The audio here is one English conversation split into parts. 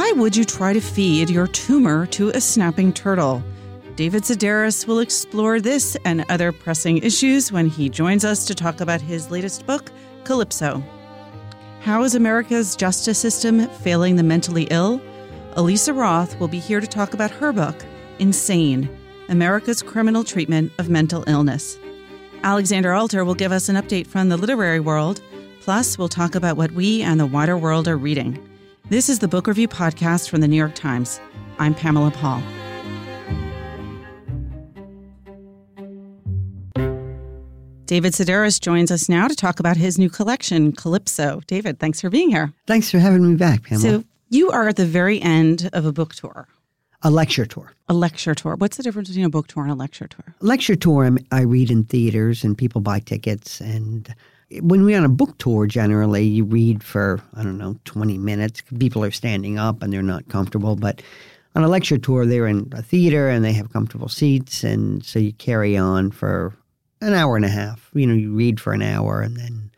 why would you try to feed your tumor to a snapping turtle? David Sedaris will explore this and other pressing issues when he joins us to talk about his latest book, Calypso. How is America's justice system failing the mentally ill? Alisa Roth will be here to talk about her book, Insane America's Criminal Treatment of Mental Illness. Alexandra Alter will give us an update from the literary world. Plus, we'll talk about what we and the wider world are reading. This is the Book Review Podcast from the New York Times. I'm Pamela Paul. David Sedaris joins us now to talk about his new collection, Calypso. David, thanks for being here. Thanks for having me back, Pamela. So, you are at the very end of a book tour. A lecture tour. A lecture tour. What's the difference between a book tour and a lecture tour? A Lecture tour, I read in theaters and people buy tickets. And when we're on a book tour, generally, you read for, I don't know, 20 minutes. People are standing up and they're not comfortable. But on a lecture tour, they're in a theater and they have comfortable seats. And so you carry on for an hour and a half. You know, you read for an hour and then.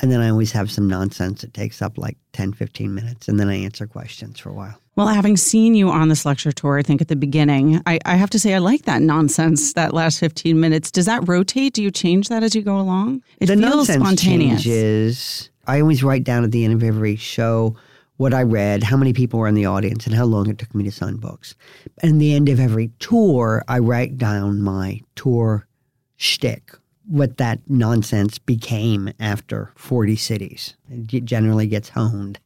And then I always have some nonsense that takes up like 10, 15 minutes. And then I answer questions for a while. Well, having seen you on this lecture tour, I think at the beginning, I, I have to say I like that nonsense, that last 15 minutes. Does that rotate? Do you change that as you go along? It the feels nonsense spontaneous. changes. I always write down at the end of every show what I read, how many people were in the audience, and how long it took me to sign books. And the end of every tour, I write down my tour shtick, what that nonsense became after 40 cities. It generally gets honed.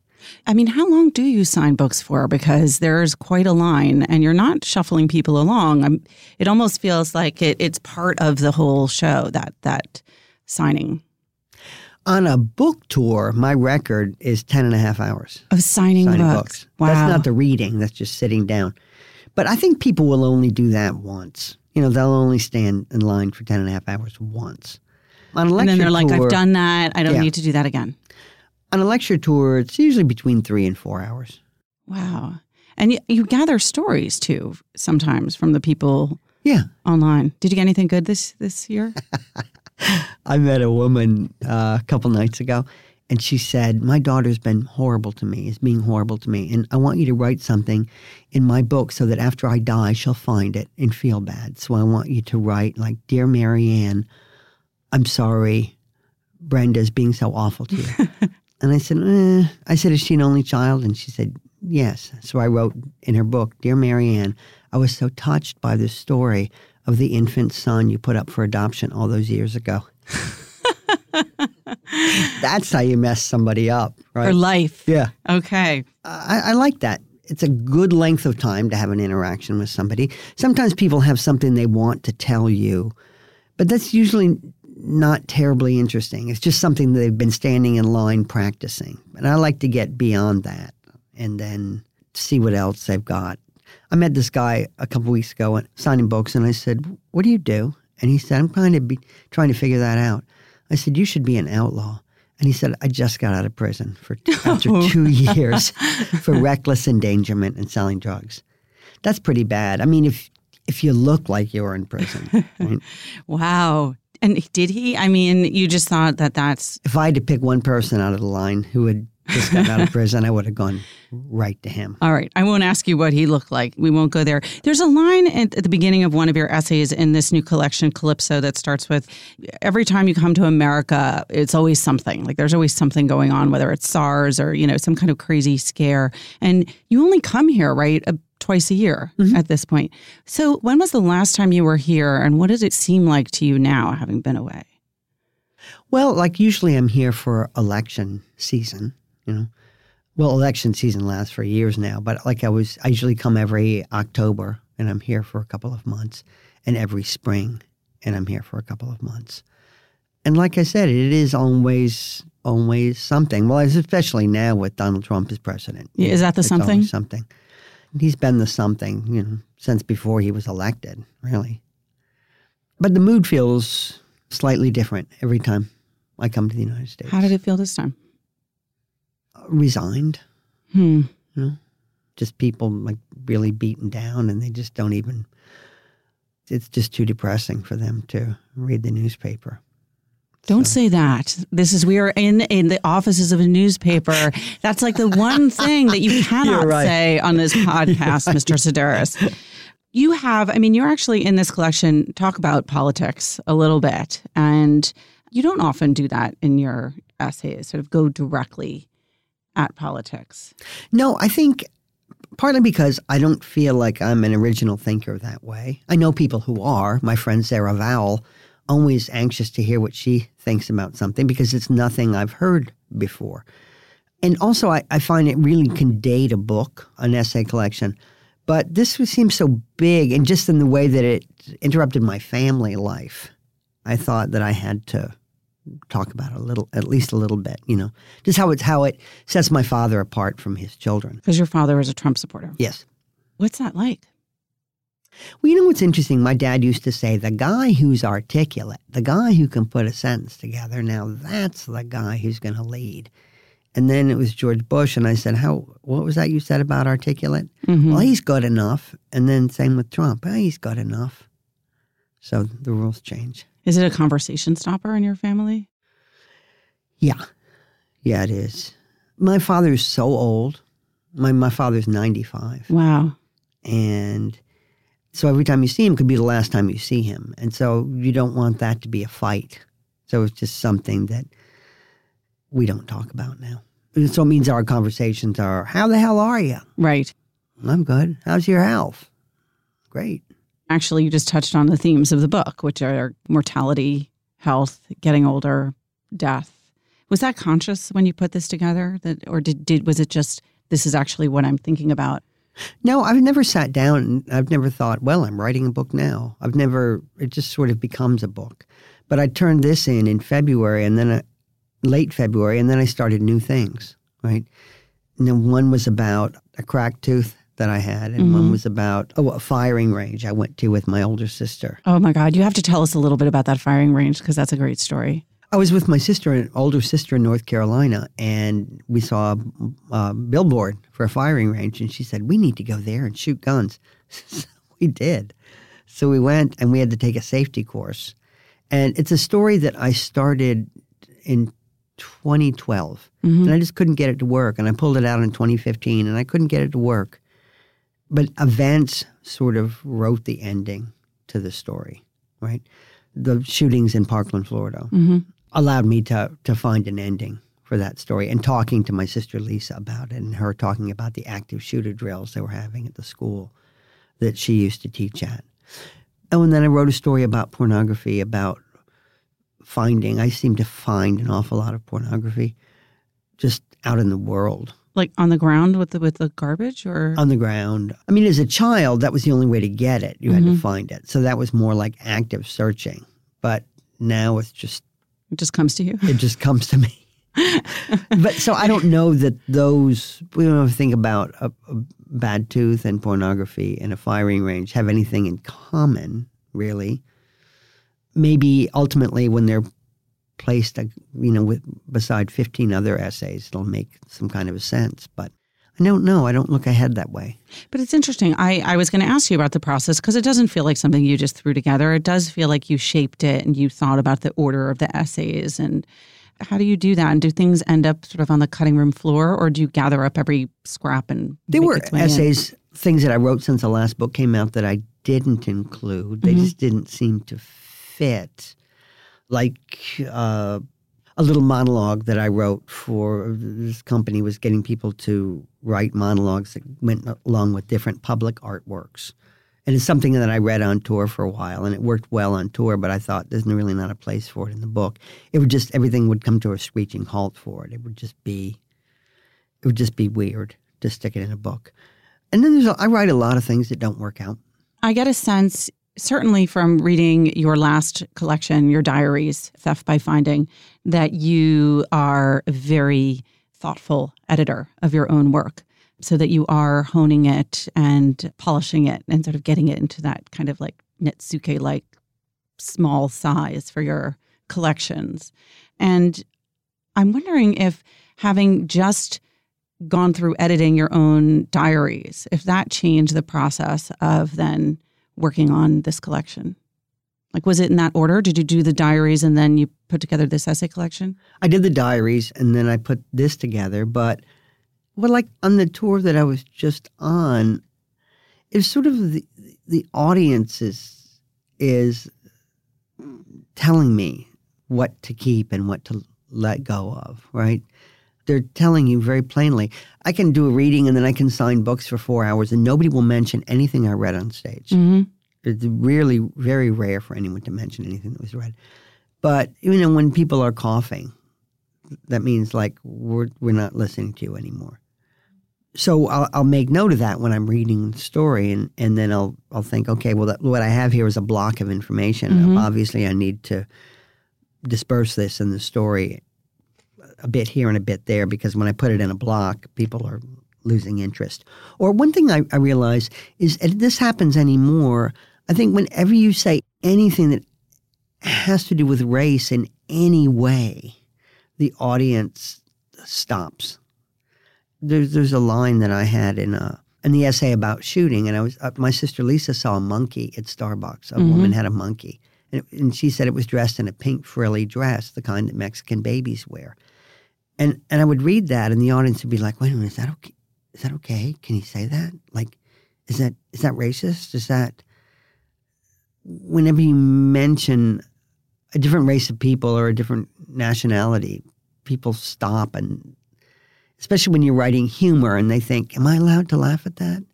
I mean, how long do you sign books for? Because there's quite a line, and you're not shuffling people along. I'm, it almost feels like it, it's part of the whole show that that signing On a book tour, my record is 10 and a half hours. of signing, signing books. books. Wow, That's not the reading, that's just sitting down. But I think people will only do that once. You know, they'll only stand in line for 10 and a half hours once. On a lecture and then they're like, tour, "I've done that. I don't Yeah. need to do that again." On a lecture tour, it's usually between three and four hours. Wow, and you, you gather stories too sometimes from the people Yeah. online. Did you get anything good this this year? I met a woman uh, a couple nights ago, and she said, My daughter's been horrible to me, is being horrible to me. And I want you to write something in my book so that after I die, she'll find it and feel bad. So I want you to write, like, Dear Marianne, I'm sorry Brenda's being so awful to you. and I said, eh. I said, Is she an only child? And she said, Yes. So I wrote in her book, Dear Marianne, I was so touched by the story of the infant son you put up for adoption all those years ago. That's how you mess somebody up, right? For life. yeah. Okay. I, I like that. It's a good length of time to have an interaction with somebody. Sometimes people have something they want to tell you, but that's usually not terribly interesting. It's just something that they've been standing in line practicing. And I like to get beyond that and then see what else they've got. I met this guy a couple weeks ago at signing books, and I said, "What do you do?" And he said, "I'm trying to be trying to figure that out." I said, "You should be an outlaw." And he said, "I just got out of prison for after two years for reckless endangerment and selling drugs. That's pretty bad. I mean, if if you look like you were in prison, right? Wow. And did he? I mean, you just thought that that's if I had to pick one person out of the line who had just gotten out of prison, I would have gone right to him. all right. I won't ask you what he looked like. We won't go there. There's a line at, the beginning of one of your essays in this new collection, Calypso, that starts with Every time you come to America, it's always something. Like there's always something going on, whether it's SARS or, you know, some kind of crazy scare. And you only come here, right? Uh, twice a year at this point. So when was the last time you were here and what does it seem like to you now, having been away? Well, like usually I'm here for election season, you know. Well, election season lasts for years now, but like I was, I usually come every October and I'm here for a couple of months, and every spring and I'm here for a couple of months. And like I said, it is always, always something. Well, especially now with Donald Trump as president. Yeah, is that the It's something? Something. He's been the something, you know, since before he was elected, really. But the mood feels slightly different every time I come to the United States. How did it feel this time? Resigned, Hmm. just people like really beaten down, and they just don't even. It's just too depressing for them to read the newspaper. Don't say that. This is we are in in the offices of a newspaper. That's like the one thing that you cannot right. say on this podcast, Mr. Sedaris. You have, I mean, you're actually in this collection talk about politics a little bit, and you don't often do that in your essays. Sort of go directly at politics. No, I think partly because I don't feel like I'm an original thinker that way. I know people who are. My friend Sarah Vowell, always anxious to hear what she thinks about something because it's nothing I've heard before. And also, I, I find it really can date a book, an essay collection. But this seems so big, and just in the way that it interrupted my family life, I thought that I had to talk about it a little, at least a little bit. You know, just how it's how it sets my father apart from his children. Because your father was a Trump supporter. Yes. What's that like? Well, you know what's interesting? My dad used to say, the guy who's articulate, the guy who can put a sentence together, now that's the guy who's going to lead. And then it was George Bush, and I said, "How? What was that you said about articulate? Mm-hmm. Well, he's good enough." And then same with Trump. Oh, he's good enough. So the rules change. Is it a conversation stopper in your family? Yeah, yeah, it is. My father is so old. My my father's ninety five, Wow. and so every time you see him could be the last time you see him, and so you don't want that to be a fight. So it's just something that we don't talk about now. And so it means our conversations are, "How the hell are you?" Right. I'm good. How's your health? Great. Actually, you just touched on the themes of the book, which are mortality, health, getting older, death. Was that conscious when you put this together? That or did, did was it just this is actually what I'm thinking about? No, I've never sat down and I've never thought, well, I'm writing a book now. I've never, it just sort of becomes a book. But I turned this in in February and then, uh, late February, and then I started new things, right? And then one was about a cracked tooth that I had, and one mm-hmm. was about oh, a firing range I went to with my older sister. Oh my God, you have to tell us a little bit about that firing range because that's a great story. I was with my sister, an older sister in North Carolina, and we saw a, a billboard for a firing range, and she said, "We need to go there and shoot guns." so we did. So we went, and we had to take a safety course, and it's a story that I started in 2012, mm-hmm. and I just couldn't get it to work, and I pulled it out in 2015, and I couldn't get it to work. But events sort of wrote the ending to the story, right? The shootings in Parkland, Florida mm-hmm. allowed me to to find an ending for that story and talking to my sister Lisa about it and her talking about the active shooter drills they were having at the school that she used to teach at. Oh, and then I wrote a story about pornography about finding I seem to find an awful lot of pornography just out in the world Like on the ground with the with the garbage or on the ground. I mean, as a child, that was the only way to get it. You had to mm-hmm. find it. So that was more like active searching. But now it's just it just comes to you. it just comes to me. but so I don't know that those we don't ever think about a, a bad tooth and pornography and a firing range have anything in common, really. Maybe ultimately when they're placed, you know, with beside fifteen other essays, it'll make some kind of a sense. But I don't know. I don't look ahead that way. But it's interesting. I, I was going to ask you about the process because it doesn't feel like something you just threw together. It does feel like you shaped it and you thought about the order of the essays. And how do you do that? And do things end up sort of on the cutting room floor or do you gather up every scrap and There were way in? essays, things that I wrote since the last book came out that I didn't include. They mm-hmm. just didn't seem to fit. Like uh, a little monologue that I wrote for this company was getting people to write monologues that went along with different public artworks. And it's something that I read on tour for a while, and it worked well on tour. But I thought there's really not a place for it in the book. It would just everything would come to a screeching halt for it. It would just be, it would just be weird to stick it in a book. And then there's a, I write a lot of things that don't work out. I get a sense, certainly from reading your last collection, your diaries, Theft by Finding, that you are a very thoughtful editor of your own work so that you are honing it and polishing it and sort of getting it into that kind of like Netsuke like small size for your collections. And I'm wondering if having just gone through editing your own diaries, if that changed the process of then working on this collection. Like, was it in that order? Did you do the diaries and then you put together this essay collection? I did the diaries and then I put this together. But well, like on the tour that I was just on, it's sort of the the audience is is telling me what to keep and what to let go of, right? They're telling you very plainly. I can do a reading and then I can sign books for four hours and nobody will mention anything I read on stage. Mm-hmm. It's really very rare for anyone to mention anything that was read. But you know, when people are coughing, that means like we're we're not listening to you anymore. So I'll, I'll make note of that when I'm reading the story, and, and then I'll I'll think, okay, well, that, what I have here is a block of information. Mhm. Obviously, I need to disperse this in the story a bit here and a bit there because when I put it in a block, people are losing interest. Or one thing I, I realize is if this happens anymore. I think whenever you say anything that has to do with race in any way, the audience stops. There's there's a line that I had in a in the essay about shooting, and I was uh, my sister Lisa saw a monkey at Starbucks. A Mhm. woman had a monkey, and, it- and she said it was dressed in a pink frilly dress, the kind that Mexican babies wear. And and I would read that, and the audience would be like, "Wait a minute, is that okay? Is that okay? Can he say that? Like, is that is that racist? Is that?" Whenever you mention a different race of people or a different nationality, people stop and especially when you're writing humor and they think, Am I allowed to laugh at that?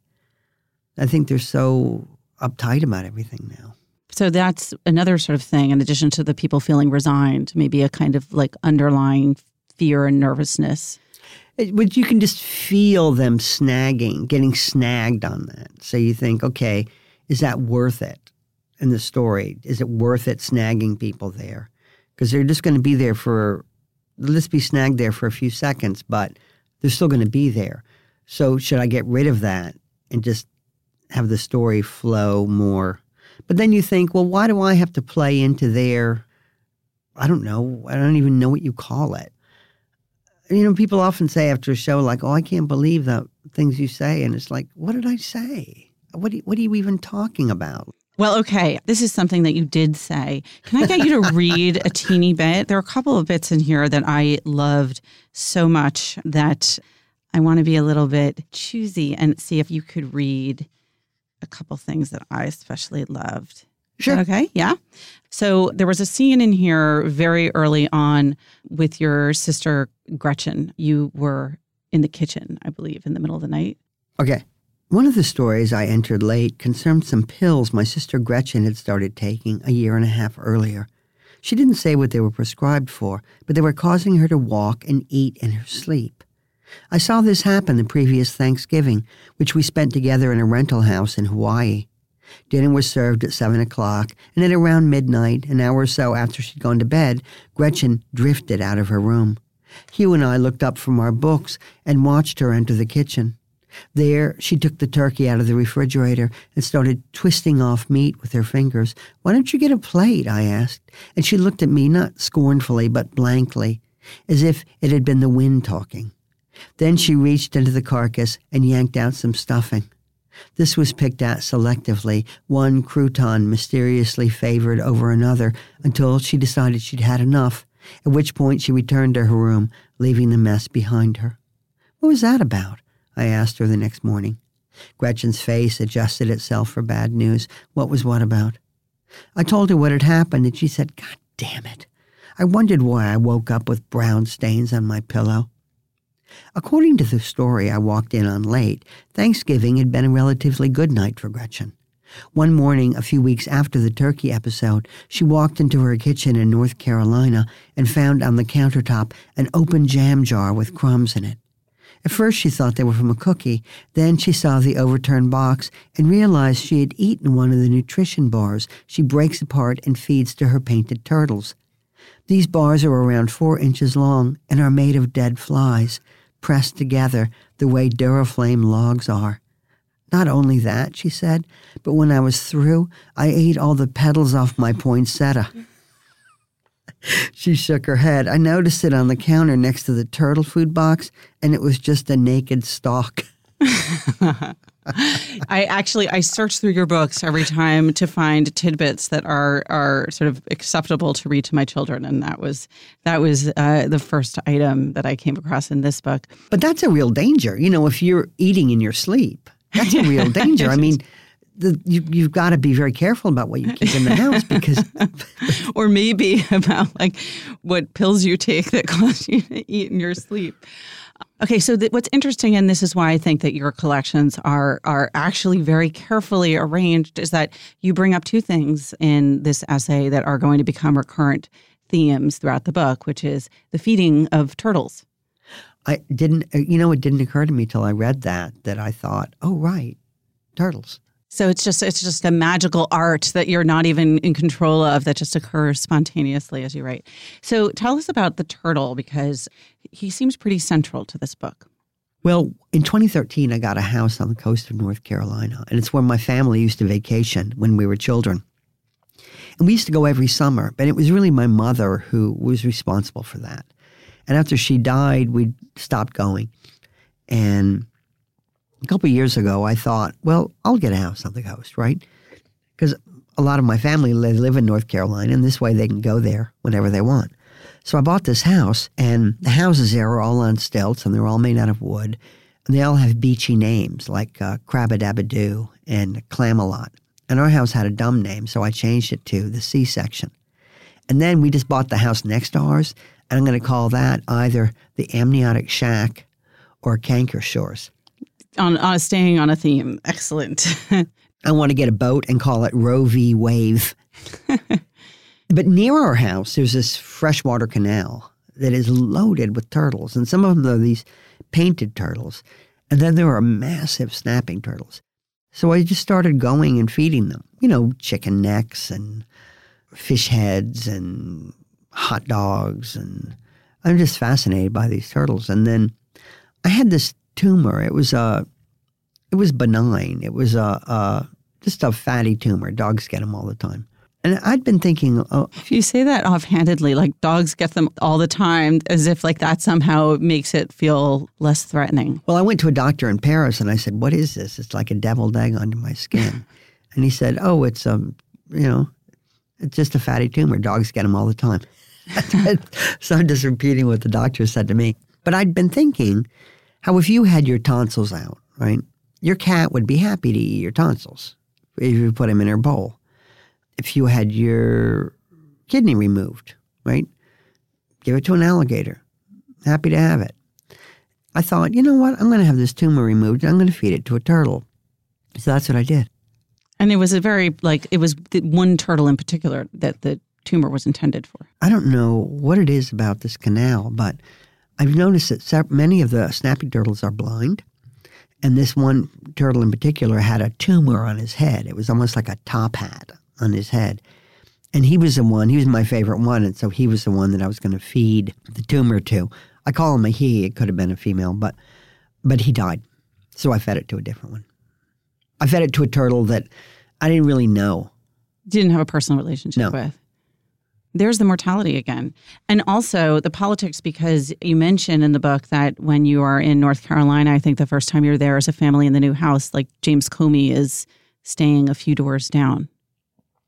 I think they're so uptight about everything now. So that's another sort of thing, in addition to the people feeling resigned, maybe a kind of like underlying fear and nervousness. It- But you can just feel them snagging, getting snagged on that. So you think, okay, is that worth it in the story? Is it worth it snagging people there? Because they're just going to be there for, let's be snagged there for a few seconds, but they're still going to be there. So should I get rid of that and just have the story flow more? But then you think, well, why do I have to play into their, I don't know, I don't even know what you call it you know, people often say after a show, like, "Oh, I can't believe the things you say," and it's like, "What did I say? What you, what are you even talking about?" Well, okay, this is something that you did say. Can I get you to read a teeny bit? There are a couple of bits in here that I loved so much that I want to be a little bit choosy and see if you could read a couple things that I especially loved. Sure. Okay. Yeah. So there was a scene in here very early on with your sister Gretchen. You were in the kitchen, I believe, in the middle of the night. Okay. One of the stories I entered late concerned some pills my sister Gretchen had started taking a year and a half earlier. She didn't say what they were prescribed for, but they were causing her to walk and eat in her sleep. I saw this happen the previous Thanksgiving, which we spent together in a rental house in Hawaii. Dinner was served at seven o'clock, and at around midnight, an hour or so after she'd gone to bed, Gretchen drifted out of her room. Hugh and I looked up from our books and watched her enter the kitchen. There, she took the turkey out of the refrigerator and started twisting off meat with her fingers. Why don't you get a plate? I asked. And she looked at me not scornfully, but blankly, as if it had been the wind talking. Then she reached into the carcass and yanked out some stuffing. This was picked at selectively, one crouton mysteriously favored over another, until she decided she'd had enough, at which point she returned to her room, leaving the mess behind her. What was that about? I asked her the next morning. Gretchen's face adjusted itself for bad news. What was what about? I told her what had happened, and she said, God damn it. I wondered why I woke up with brown stains on my pillow. According to the story I walked in on late, Thanksgiving had been a relatively good night for Gretchen. One morning, a few weeks after the turkey episode, she walked into her kitchen in North Carolina and found on the countertop an open jam jar with crumbs in it. At first, she thought they were from a cookie. Then she saw the overturned box and realized she had eaten one of the nutrition bars she breaks apart and feeds to her painted turtles. These bars are around four inches long and are made of dead flies, pressed together the way Duraflame logs are. Not only that, she said, but when I was through, I ate all the petals off my poinsettia. she shook her head. I noticed it on the counter next to the turtle food box, and it was just a naked stalk. I actually I search through your books every time to find tidbits that are are sort of acceptable to read to my children, and that was that was uh, the first item that I came across in this book. But that's a real danger, you know. If you're eating in your sleep, that's a real danger. I mean. The, you, you've got to be very careful about what you keep in the house because or maybe about like what pills you take that cause you to eat in your sleep Okay, so what's interesting, and this is why I think that your collections are are actually very carefully arranged, is that you bring up two things in this essay that are going to become recurrent themes throughout the book, which is the feeding of turtles. I didn't, uh, you know, it didn't occur to me till I read that that I thought, oh right, turtles. So it's just it's just a magical art that you're not even in control of that just occurs spontaneously as you write. So tell us about the turtle because he seems pretty central to this book. Well, in 2013 I got a house on the coast of North Carolina and it's where my family used to vacation when we were children. And we used to go every summer, but it was really my mother who was responsible for that. And after she died, we stopped going. And a couple years ago, I thought, well, I'll get a house on the coast, right? Because a lot of my family they live in North Carolina, and this way they can go there whenever they want. So I bought this house, and the houses there are all on stilts, and they're all made out of wood, and they all have beachy names like uh, Crabadabadoo and Clamalot. And our house had a dumb name, so I changed it to the C section. And then we just bought the house next to ours, and I'm going to call that either the Amniotic Shack or Canker Shores on uh, staying on a theme. Excellent. I want to get a boat and call it Roe v. Wave. but near our house, there's this freshwater canal that is loaded with turtles, and some of them are these painted turtles, and then there are massive snapping turtles. So I just started going and feeding them, you know, chicken necks and fish heads and hot dogs, and I'm just fascinated by these turtles. And then I had this tumor. It was a, it was benign. It was a, a just a fatty tumor. Dogs get them all the time. And I'd been thinking, oh, if you say that offhandedly, like dogs get them all the time, as if like that somehow makes it feel less threatening. Well, I went to a doctor in Paris and I said, "What is this? It's like a deviled egg under my skin." and he said, "Oh, it's um, you know, it's just a fatty tumor. Dogs get them all the time." so I'm just repeating what the doctor said to me. But I'd been thinking how if you had your tonsils out, right, your cat would be happy to eat your tonsils if you put them in her bowl. If you had your kidney removed, right, give it to an alligator. Happy to have it. I thought, you know what? I'm going to have this tumor removed and I'm going to feed it to a turtle. So that's what I did. And it was a very, like, it was the one turtle in particular that the tumor was intended for. I don't know what it is about this canal, but I've noticed that many of the snapping turtles are blind. And this one turtle in particular had a tumor on his head. It was almost like a top hat on his head. And he was the one, he was my favorite one. And so he was the one that I was going to feed the tumor to. I call him a he, it could have been a female, but but he died. So I fed it to a different one. I fed it to a turtle that I didn't really know. Didn't have a personal relationship no. with there's the mortality again. And also the politics, because you mentioned in the book that when you are in North Carolina, I think the first time you're there as a family in the new house, like James Comey is staying a few doors down.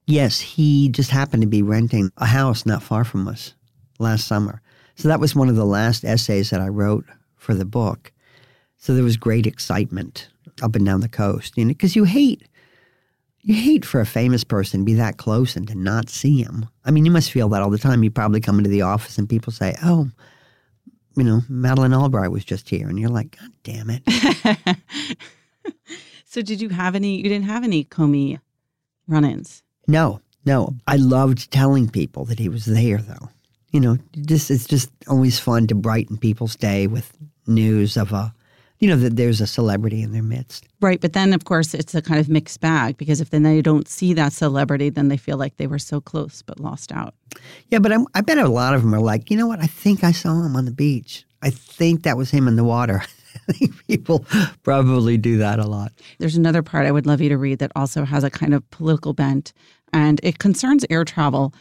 Yes, he just happened to be renting a house not far from us last summer. So that was one of the last essays that I wrote for the book. So there was great excitement up and down the coast, you know, because you hate you hate for a famous person to be that close and to not see him. I mean, you must feel that all the time. You probably come into the office and people say, "Oh, you know, Madeleine Albright was just here," and you're like, "God damn it!" so, did you have any? You didn't have any Comey run-ins? No, no. I loved telling people that he was there, though. You know, just it's just always fun to brighten people's day with news of a you know, that there's a celebrity in their midst. Right. But then, of course, it's a kind of mixed bag because if then they don't see that celebrity, then they feel like they were so close but lost out. Yeah. But I'm, I bet a lot of them are like, you know what? I think I saw him on the beach. I think that was him in the water. I think people probably do that a lot. There's another part I would love you to read that also has a kind of political bent, and it concerns air travel.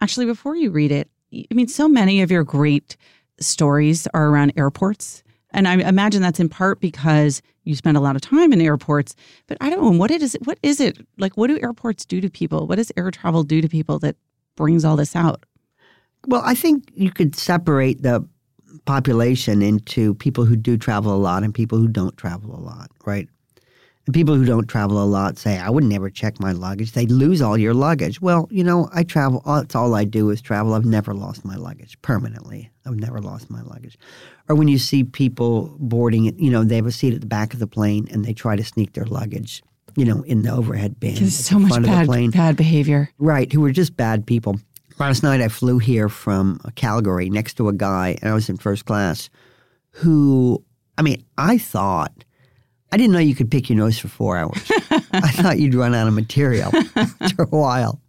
Actually, before you read it, I mean, so many of your great stories are around airports And I imagine that's in part because you spend a lot of time in airports. But I don't know what it is. What is it like? What do airports do to people? What does air travel do to people that brings all this out? Well, I think you could separate the population into people who do travel a lot and people who don't travel a lot, right? People who don't travel a lot say, I would never check my luggage. They lose all your luggage. Well, you know, I travel, that's all I do is travel. I've never lost my luggage permanently. I've never lost my luggage. Or when you see people boarding it, you know, they have a seat at the back of the plane and they try to sneak their luggage, you know, in the overhead bin. There's so much bad, bad behavior. Right, who are just bad people. Last night I flew here from Calgary next to a guy, and I was in first class, who, I mean, I thought, I didn't know you could pick your nose for four hours. I thought you'd run out of material after a while.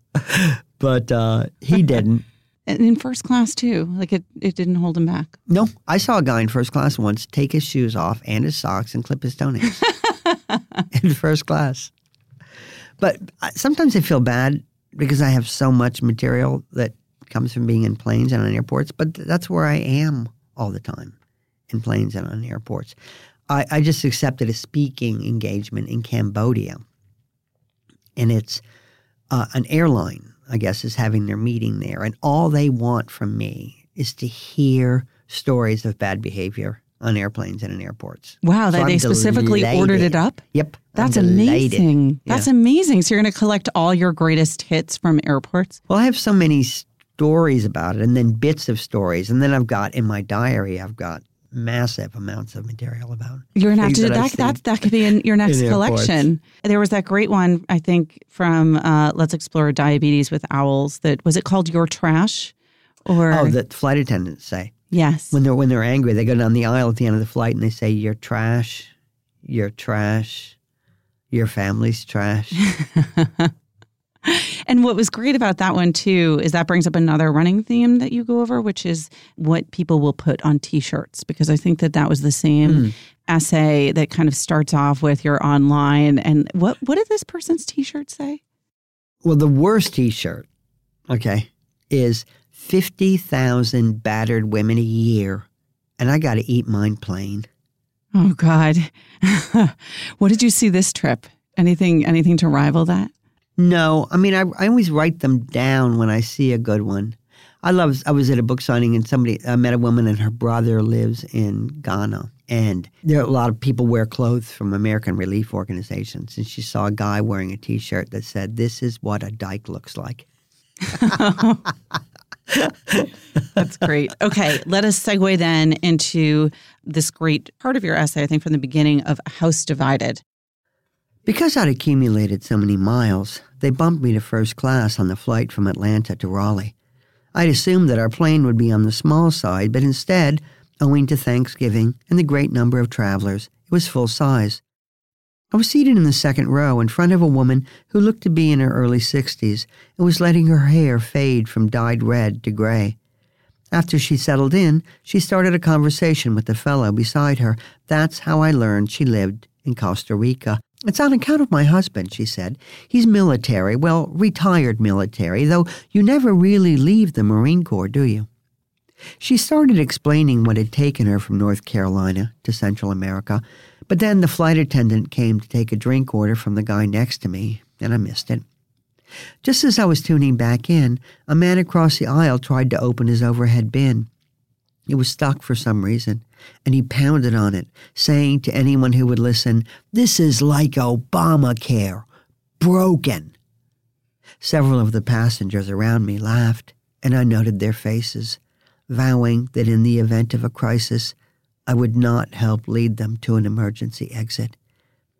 But uh, he didn't. And in first class too, like it, it didn't hold him back. No, I saw a guy in first class once take his shoes off and his socks and clip his toenails in first class. But sometimes I feel bad because I have so much material that comes from being in planes and on airports, but that's where I am all the time in planes and on airports. I, I just accepted a speaking engagement in Cambodia, and it's uh, an airline, I guess, is having their meeting there, and all they want from me is to hear stories of bad behavior on airplanes and in airports. Wow, So they specifically delighted. ordered it up? Yep. That's amazing. Yeah. That's amazing. So you're going to collect all your greatest hits from airports? Well, I have so many stories about it and then bits of stories. And then I've got in my diary, I've got massive amounts of material about You're gonna have to that that, that that could be in your next in collection. There was that great one I think from uh, Let's Explore Diabetes with Owls. That was it called Your Trash, or Oh, that flight attendants say. yes, When they're when they're angry, they go down the aisle at the end of the flight and they say, You're trash, you're trash, your family's trash. And what was great about that one too is that brings up another running theme that you go over, which is what people will put on T-shirts. Because I think that that was the same Mm. essay that kind of starts off with your online. And what what did this person's T-shirt say? well, the worst t shirt, okay, is fifty thousand battered women a year, and I gotta eat mine plain. Oh God, what did you see this trip? Anything anything to rival that? No, I mean I, I always write them down when I see a good one. I love. I was at a book signing and somebody I met a woman and her brother lives in Ghana, and there are a lot of people wear clothes from American relief organizations, and she saw a guy wearing a T-shirt that said, "This is what a dyke looks like." That's great. Okay, let us segue then into this great part of your essay, I think from the beginning of House Divided. Because I'd accumulated so many miles, they bumped me to first class on the flight from Atlanta to Raleigh. I'd assumed that our plane would be on the small side, but instead, owing to Thanksgiving and the great number of travelers, it was full size. I was seated in the second row in front of a woman who looked to be in her early 60s and was letting her hair fade from dyed red to gray. After she settled in, she started a conversation with the fellow beside her. That's how I learned she lived in Costa Rica. It's on account of my husband, she said. He's military, well, retired military, though you never really leave the Marine Corps, do you? She started explaining what had taken her from North Carolina to Central America, but then the flight attendant came to take a drink order from the guy next to me, and I missed it. Just as I was tuning back in, a man across the aisle tried to open his overhead bin. It was stuck for some reason, and he pounded on it, saying to anyone who would listen, This is like Obamacare, broken. Several of the passengers around me laughed, and I noted their faces, vowing that in the event of a crisis, I would not help lead them to an emergency exit.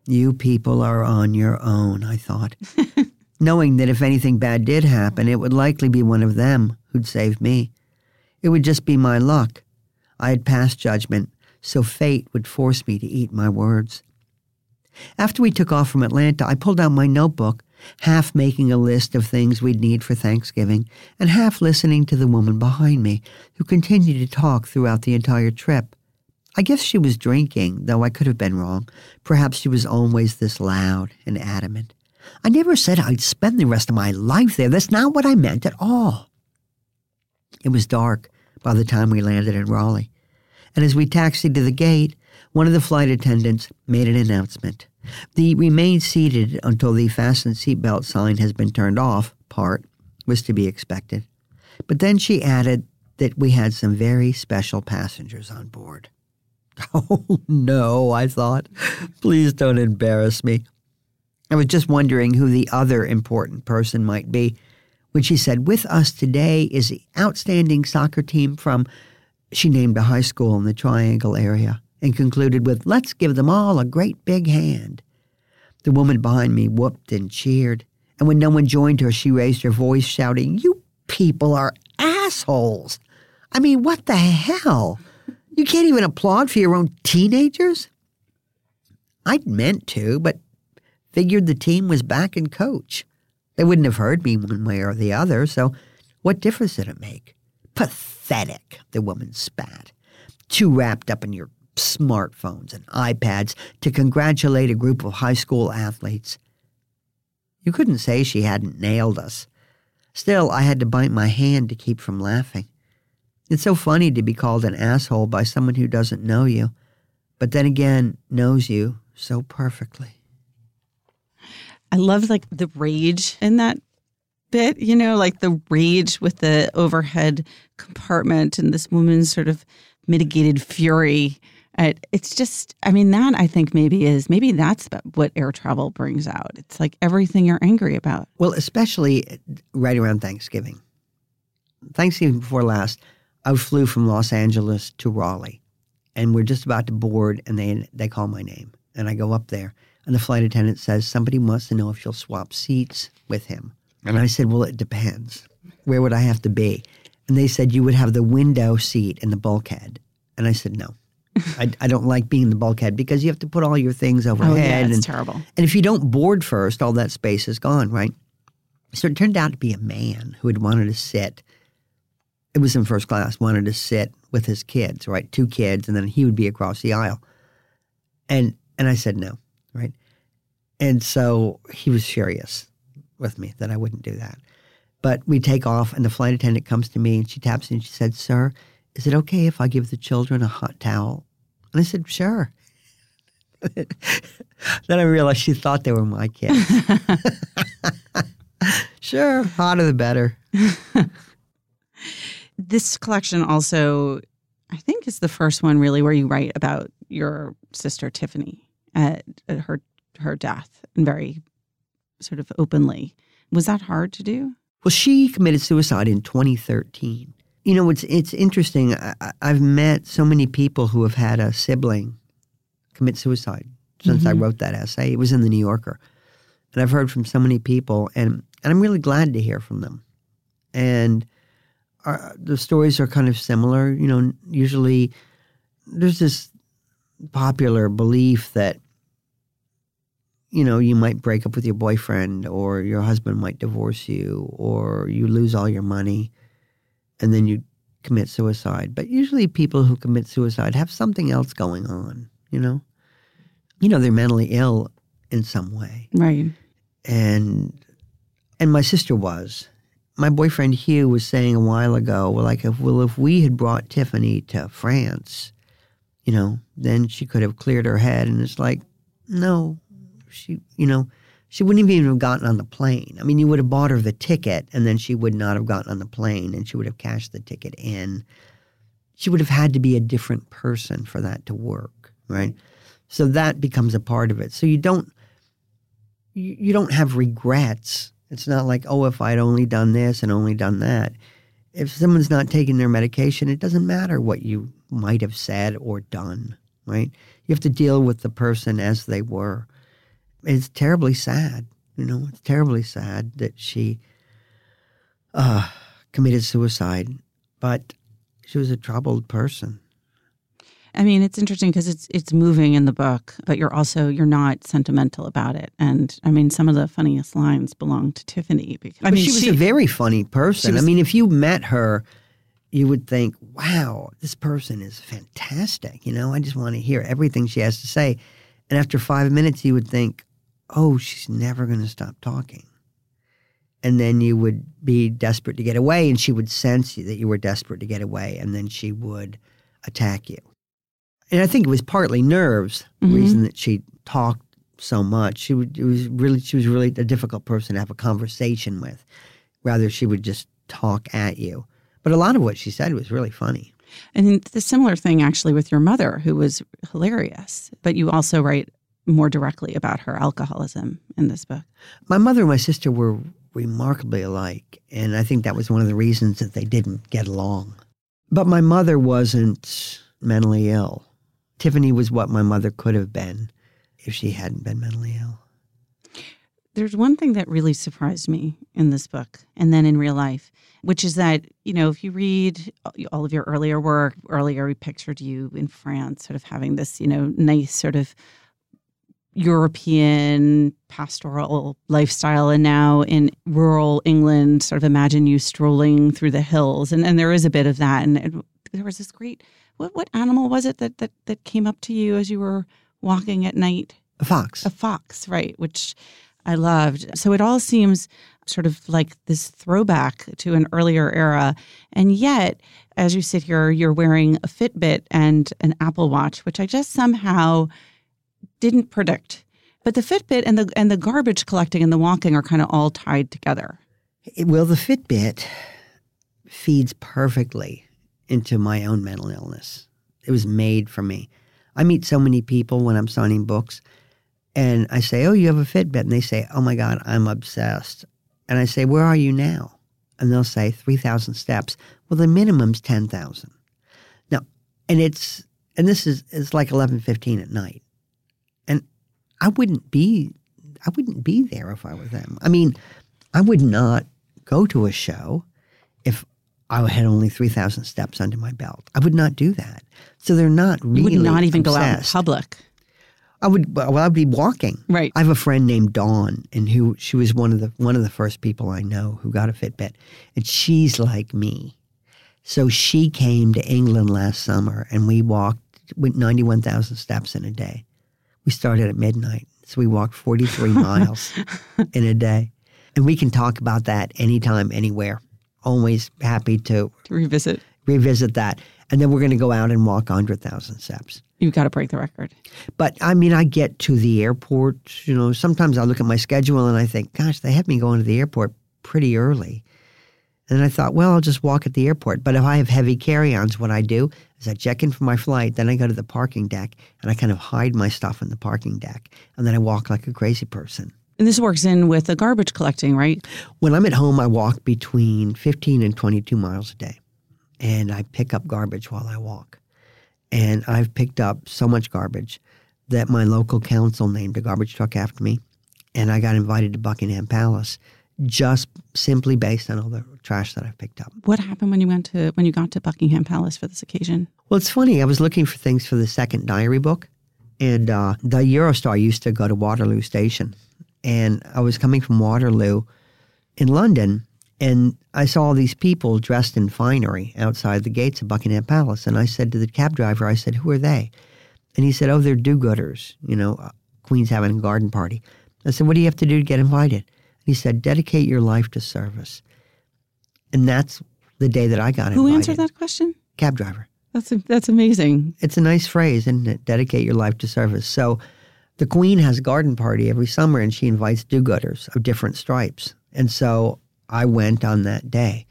You people are on your own, I thought, knowing that if anything bad did happen, it would likely be one of them who'd save me. It would just be my luck. I had passed judgment, so fate would force me to eat my words. After we took off from Atlanta, I pulled out my notebook, half making a list of things we'd need for Thanksgiving, and half listening to the woman behind me, who continued to talk throughout the entire trip. I guess she was drinking, though I could have been wrong. Perhaps she was always this loud and adamant. I never said I'd spend the rest of my life there. That's not what I meant at all. It was dark by the time we landed in Raleigh, And as we taxied to the gate, one of the flight attendants made an announcement. The remain seated until the fasten seatbelt sign has been turned off part was to be expected. But then she added that we had some very special passengers on board. Oh, no, I thought. Please don't embarrass me. I was just wondering who the other important person might be when she said, With us today is the outstanding soccer team from, she named a high school in the Triangle area and concluded with, Let's give them all a great big hand. The woman behind me whooped and cheered, and when no one joined her, she raised her voice, shouting, You people are assholes. I mean, what the hell? You can't even applaud for your own teenagers? I'd meant to, but figured the team was back in coach. They wouldn't have heard me one way or the other, so what difference did it make? Pathetic, the woman spat. Too wrapped up in your smartphones and iPads to congratulate a group of high school athletes. You couldn't say she hadn't nailed us. Still, I had to bite my hand to keep from laughing. It's so funny to be called an asshole by someone who doesn't know you, but then again knows you so perfectly. I love like the rage in that bit, you know, like the rage with the overhead compartment and this woman's sort of mitigated fury. It's just, I mean, that I think maybe is, maybe that's what air travel brings out. It's like everything you're angry about. Well, especially eh, right around Thanksgiving. Thanksgiving before last, I flew from Los Angeles to Raleigh, and we're just about to board, and they they call my name, and I go up there, and the flight attendant says somebody wants to know if you'll swap seats with him, and I said, well, it depends. Where would I have to be? And they said you would have the window seat in the bulkhead, and I said no. I, I, don't like being in the bulkhead because you have to put all your things overhead. Oh, yeah, it's and, terrible. And if you don't board first, all that space is gone, right? So it turned out to be a man who had wanted to sit it was in first class, wanted to sit with his kids, right? Two kids, and then he would be across the aisle. And and I said no, right? And so he was furious with me that I wouldn't do that. But we take off, and the flight attendant comes to me and she taps me and she said, Sir, is it okay if I give the children a hot towel? And I said, Sure. then I realized she thought they were my kids. sure, hotter the better this collection also, I think, is the first one really where you write about your sister Tiffany at, at her her death and very sort of openly. Was that hard to do? Well, she committed suicide in 2013. You know, it's it's interesting. I, have met so many people who have had a sibling commit suicide since mm-hmm. I wrote that essay. It was in the New Yorker, and I've heard from so many people, and and I'm really glad to hear from them. And are, the stories are kind of similar. You know, usually there's this popular belief that you know you might break up with your boyfriend or your husband might divorce you or you lose all your money and then you commit suicide. But usually people who commit suicide have something else going on you know? You know they're mentally ill in some way. Right. And and my sister was. My boyfriend Hugh was saying a while ago, well, like, if, well, if we had brought Tiffany to France, you know, then she could have cleared her head. And it's like, no, she, you know, she wouldn't even have gotten on the plane. I mean, you would have bought her the ticket and then she would not have gotten on the plane and she would have cashed the ticket in. She would have had to be a different person for that to work, right? So that becomes a part of it. So you don't, you, you don't have regrets it's not like, oh, if I'd only done this and only done that. If someone's not taking their medication, it doesn't matter what you might have said or done, right? You have to deal with the person as they were. It's terribly sad, you know, it's terribly sad that she uh, committed suicide, but she was a troubled person. I mean, it's interesting because it's it's moving in the book, but you're also you're not sentimental about it. And I mean, some of the funniest lines belong to Tiffany. Because I mean, she was she, a very funny person. Was, I mean, if you met her, you would think, "Wow, this person is fantastic." You know, I just want to hear everything she has to say. And after five minutes, you would think, "Oh, she's never going to stop talking." And then you would be desperate to get away, and she would sense that you were desperate to get away, and then she would attack you. and I think it was partly nerves. The Mhm. reason that she talked so much. She would it was really she was really a difficult person to have a conversation with. Rather, she would just talk at you. But a lot of what she said was really funny. And the similar thing actually with your mother, who was hilarious, but you also write more directly about her alcoholism in this book. My mother and my sister were remarkably alike, and I think that was one of the reasons that they didn't get along. But my mother wasn't mentally ill. Tiffany was what my mother could have been if she hadn't been mentally ill. There's one thing that really surprised me in this book and then in real life, which is that, you know, if you read uh, all of your earlier work, earlier we pictured you in France, sort of having this, you know, nice sort of European pastoral lifestyle. And now in rural England, sort of imagine you strolling through the hills. And, and there is a bit of that. And it, there was this great, what, what animal was it that, that, that came up to you as you were walking at night? A fox. A fox, right, which I loved. So it all seems sort of like this throwback to an earlier era. And yet, as you sit here, you're wearing a Fitbit and an Apple Watch, which I just somehow didn't predict. But the Fitbit and the and the garbage collecting and the walking are kind of all tied together. Well, the Fitbit feeds perfectly into my own mental illness. It was made for me. I meet so many people when I'm signing books, and I say, "Oh, you have a Fitbit," and they say, "Oh my God, I'm obsessed." And I say, "Where are you now?" And they'll say, 3,000 steps." Well, the minimum's ten thousand. Now, and it's and this is it's like eleven fifteen at night, and I wouldn't be I wouldn't be there if I were them. I mean, I would not go to a show if I had only 3,000 steps under my belt. I would not do that. So they're not You really would not even go out in obsessed. public. I would well, I would be walking. Right. I have a friend named Dawn and who she was one of the one of the first people I know who got a Fitbit. And she's like me. So she came to England last summer and we walked with 91,000 steps in a day. We started at midnight. So we walked 43 miles in a day. And we can talk about that anytime, anywhere. Always happy to To revisit. Revisit that. And then we're going to go out and walk 100,000 steps. You've got to break the record. But I mean, I get to the airport, you know, sometimes I look at my schedule and I think, gosh, they have me going to the airport pretty early. And then I thought, well, I'll just walk at the airport. But if I have heavy carry ons, what I do is I check in for my flight, then I go to the parking deck and I kind of hide my stuff in the parking deck. And then I walk like a crazy person. And this works in with the garbage collecting, right? When I'm at home, I walk between 15 and 22 miles a day. And I pick up garbage while I walk. And I've picked up so much garbage that my local council named a garbage truck after me. And I got invited to Buckingham Palace just simply based on all the trash that I've picked up. What happened when you went to when you got to Buckingham Palace for this occasion? Well, it's funny. I was looking for things for the second diary book, and uh, the Eurostar used to go to Waterloo Station, and I was coming from Waterloo in London, and I saw all these people dressed in finery outside the gates of Buckingham Palace, and I said to the cab driver, I said, "Who are they?" And he said, "Oh, they're do-gooders. You know, uh, Queen's having a garden party." I said, "What do you have to do to get invited?" He said, "Dedicate your life to service," and that's the day that I got Who invited. Who answered that question? Cab driver That's that's amazing. it's a nice phrase, isn't it? Dedicate your life to service. So the Queen has a garden party every summer and she invites do gooders of different stripes. And so I went on that day.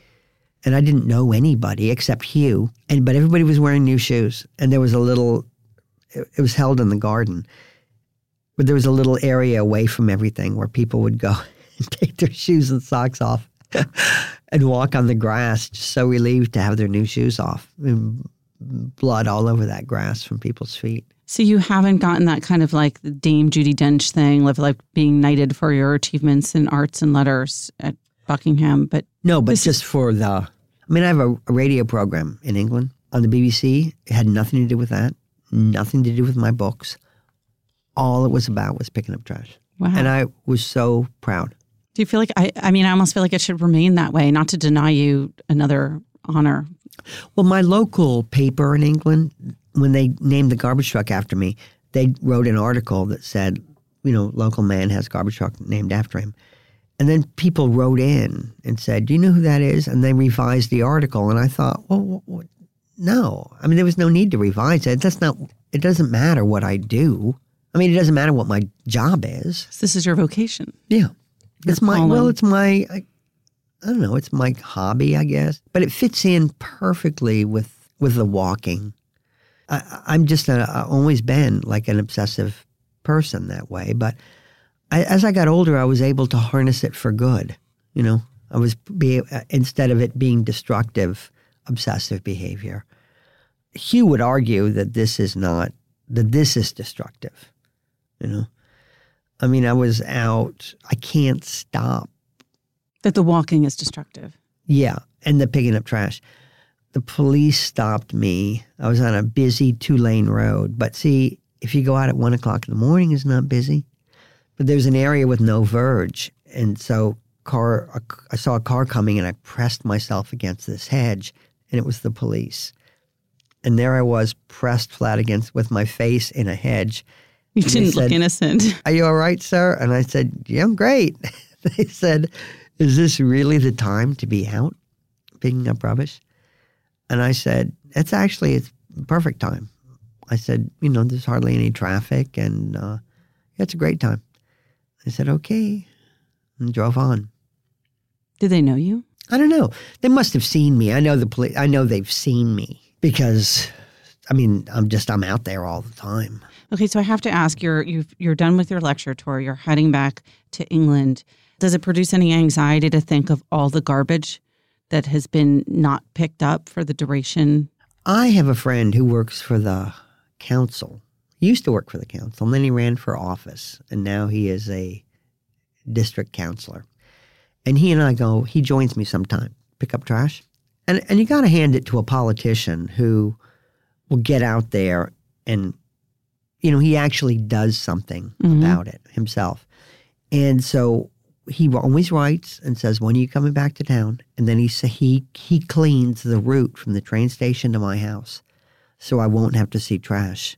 And I didn't know anybody except Hugh. And but everybody was wearing new shoes. And there was a little it, it was held in the garden. But there was a little area away from everything where people would go and take their shoes and socks off and walk on the grass, just so relieved to have their new shoes off. And blood all over that grass from people's feet. So you haven't gotten that kind of like the Dame Judi Dench thing of like being knighted for your achievements in arts and letters at Buckingham, but No, but This just for the. I mean, I have a, a radio program in England on the BBC. It had nothing to do with that, nothing to do with my books. All it was about was picking up trash. wow. And I was so proud. Do you feel like I? I mean, I almost feel like it should remain that way, not to deny you another honor. Well, my local paper in England, when they named the garbage truck after me, they wrote an article that said, you know, local man has garbage truck named after him. And then people wrote in and said, "Do you know who that is?" And they revised the article, and I thought, well, wh- wh- no. I mean, there was no need to revise it. That's not it doesn't matter what I do. I mean, it doesn't matter what my job is. This is your vocation. Yeah. It's my, well, it's my, I, I don't know, it's my hobby, I guess. But it fits in perfectly with, with the walking. I, I'm just a, I've always been like an obsessive person that way. But I, as I got older, I was able to harness it for good. You know, I was be instead of it being destructive, obsessive behavior. Hugh would argue that this is not that this is destructive. You know, I mean, I was out. I can't stop. That the walking is destructive. Yeah, and the picking up trash. The police stopped me. I was on a busy two lane road. But see, if you go out at one o'clock in the morning, it's not busy. But there's an area with no verge, and so car. I saw a car coming, and I pressed myself against this hedge, and it was the police. And there I was, pressed flat against with my face in a hedge. You And didn't look innocent. Are you all right, sir? And I said, Yeah, I'm great. they said, Is this really the time to be out picking up rubbish? And I said, It's actually it's perfect time. I said, You know, there's hardly any traffic and uh, it's a great time. I said, Okay. And drove on. Did they know you? I don't know. They must have seen me. I know the police. I know they've seen me because, I mean, I'm just I'm out there all the time. Okay, so I have to ask: you're you've, you're done with your lecture tour. You're heading back to England. Does it produce any anxiety to think of all the garbage that has been not picked up for the duration? I have a friend who works for the council. He used to work for the council, and then he ran for office, and now he is a district councilor. And he and I go. He joins me sometime, pick up trash, and and you got to hand it to a politician who will get out there and, you know, he actually does something Mhm. about it himself. And so he always writes and says, "When are you coming back to town?" And then he sa- he he cleans the route from the train station to my house, so I won't have to see trash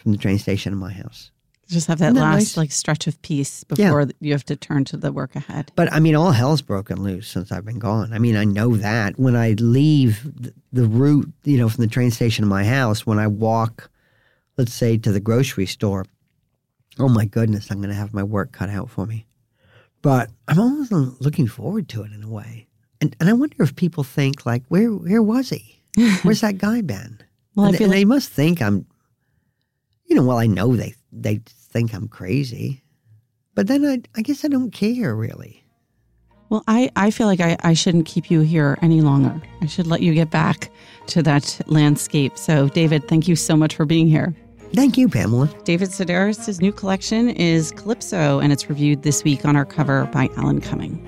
from the train station to my house. Just have that Isn't that last nice? like stretch of peace Yeah. before you have to turn to the work ahead. But I mean, all hell's broken loose since I've been gone. I mean, I know that when I leave th- the route, you know, from the train station to my house, when I walk, let's say to the grocery store, oh my goodness, I'm going to have my work cut out for me. But I'm almost looking forward to it in a way. And, and I wonder if people think like, where where was he? Where's that guy been? Well, and, I feel and like they must think I'm, you know, well, I know they they think I'm crazy, but then I I guess I don't care really. Well, I, I feel like I, I shouldn't keep you here any longer. I should let you get back to that landscape. So, David, thank you so much for being here. Thank you, Pamela. David Sedaris' new collection is Calypso, and it's reviewed this week on our cover by Alan Cumming.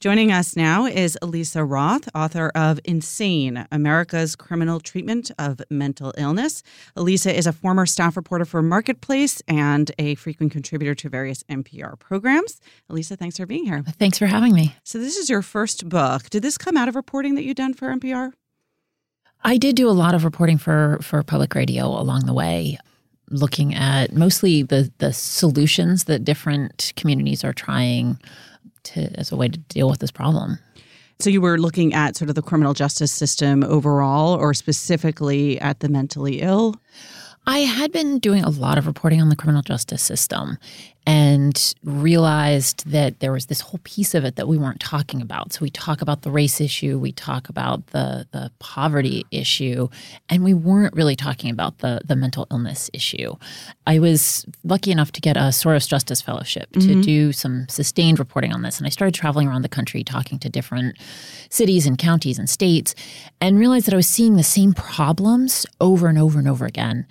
Joining us now is Alisa Roth, author of Insane America's Criminal Treatment of Mental Illness. Alisa is a former staff reporter for Marketplace and a frequent contributor to various NPR programs. Alisa, thanks for being here. Thanks for having me. So, this is your first book. Did this come out of reporting that you've done for NPR? I did do a lot of reporting for for public radio along the way, looking at mostly the the solutions that different communities are trying to as a way to deal with this problem. So, you were looking at sort of the criminal justice system overall, or specifically at the mentally ill? I had been doing a lot of reporting on the criminal justice system and realized that there was this whole piece of it that we weren't talking about. So we talk about the race issue, we talk about the the poverty issue, and we weren't really talking about the the mental illness issue. I was lucky enough to get a Soros Justice Fellowship to mm-hmm. do some sustained reporting on this, and I started traveling around the country talking to different cities and counties and states, and realized that I was seeing the same problems over and over and over again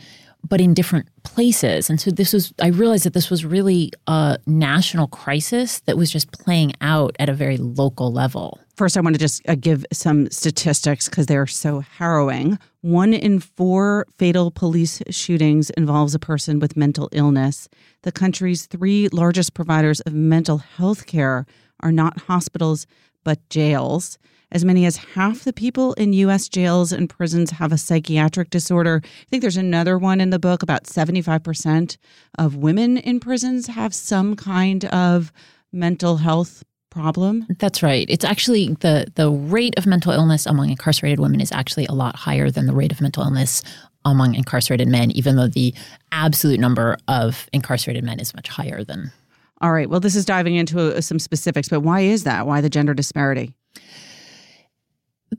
but in different places. And so this was, I realized that this was really a national crisis that was just playing out at a very local level. First, I want to just uh, give some statistics because they're so harrowing. One in four fatal police shootings involves a person with mental illness. The country's three largest providers of mental health care are not hospitals, but jails. As many as half the people in U.S. jails and prisons have a psychiatric disorder. I think there's another one in the book about 75% of women in prisons have some kind of mental health problem. That's right. It's actually the the rate of mental illness among incarcerated women is actually a lot higher than the rate of mental illness among incarcerated men, even though the absolute number of incarcerated men is much higher than. All right. Well, this is diving into uh, some specifics, but why is that? Why the gender disparity?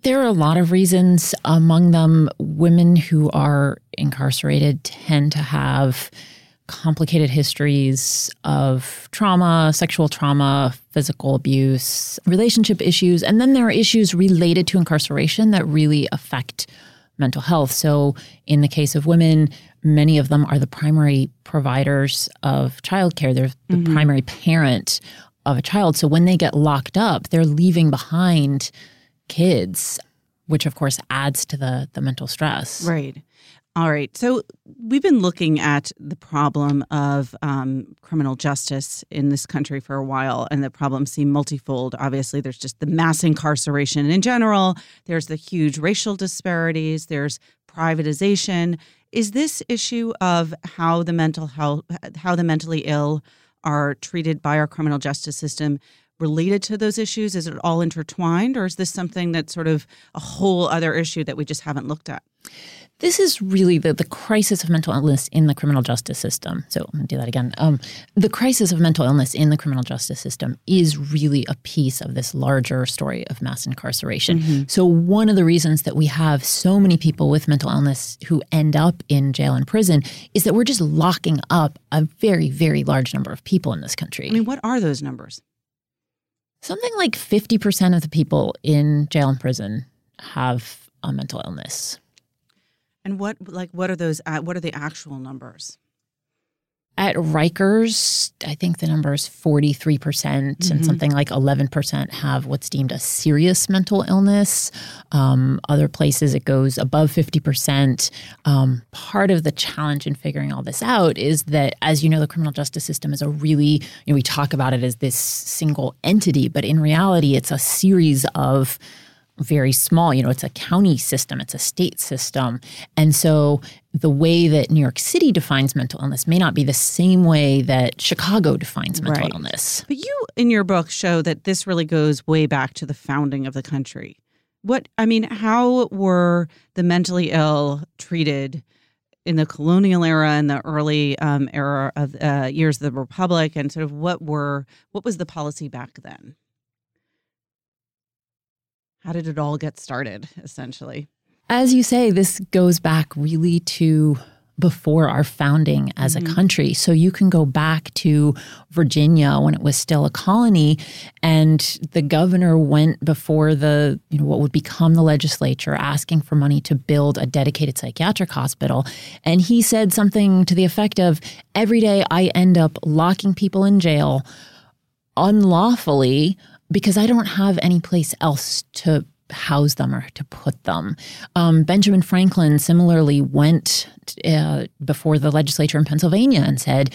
There are a lot of reasons. Among them, women who are incarcerated tend to have complicated histories of trauma, sexual trauma, physical abuse, relationship issues, and then there are issues related to incarceration that really affect mental health. So, in the case of women, many of them are the primary providers of childcare. They're the mm-hmm. primary parent of a child. So, when they get locked up, they're leaving behind kids, which of course adds to the the mental stress. Right. All right. So we've been looking at the problem of um, criminal justice in this country for a while, and the problems seem multifold. Obviously, there's just the mass incarceration in general, there's the huge racial disparities, there's privatization. Is this issue of how the mental health, how the mentally ill are treated by our criminal justice system related to those issues? Is it all intertwined, or is this something that's sort of a whole other issue that we just haven't looked at? This is really the, the crisis of mental illness in the criminal justice system. So I'm going to do that again. Um, the crisis of mental illness in the criminal justice system is really a piece of this larger story of mass incarceration. Mm-hmm. So, one of the reasons that we have so many people with mental illness who end up in jail and prison is that we're just locking up a very, very large number of people in this country. I mean, what are those numbers? Something like 50% of the people in jail and prison have a mental illness. And what like what are those uh, what are the actual numbers? At Rikers, I think the number is 43%, percent mm hmm and something like 11% have what's deemed a serious mental illness. Um, other places, it goes above 50%. Um, part of the challenge in figuring all this out is that, as you know, the criminal justice system is a really, you know, we talk about it as this single entity, but in reality, it's a series of very small. You know, it's a county system, it's a state system. And so the way that New York City defines mental illness may not be the same way that Chicago defines mental right. illness. But you, in your book, show that this really goes way back to the founding of the country. What, I mean, how were the mentally ill treated? in the colonial era and the early um, era of uh, years of the republic and sort of what were what was the policy back then how did it all get started, essentially? As you say, this goes back really to before our founding as mm-hmm. a country. So you can go back to Virginia when it was still a colony and the governor went before the you know what would become the legislature asking for money to build a dedicated psychiatric hospital and he said something to the effect of every day I end up locking people in jail unlawfully because I don't have any place else to house them or to put them. Um, Benjamin Franklin similarly went uh, before the legislature in Pennsylvania and said,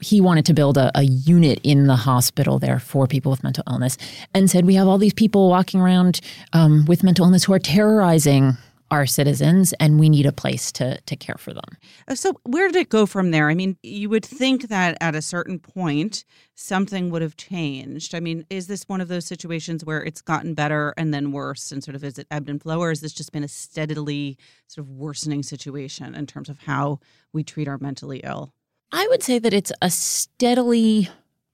he wanted to build a, a, unit in the hospital there for people with mental illness and said we have all these people walking around um, with mental illness who are terrorizing our citizens and we need a place to to care for them. Uh, so where did it go from there? I mean, you would think that at a certain point something would have changed. I mean, is this one of those situations where it's gotten better and then worse and sort of is it ebbed and flow or has this just been a steadily sort of worsening situation in terms of how we treat our mentally ill? I would say that it's a steadily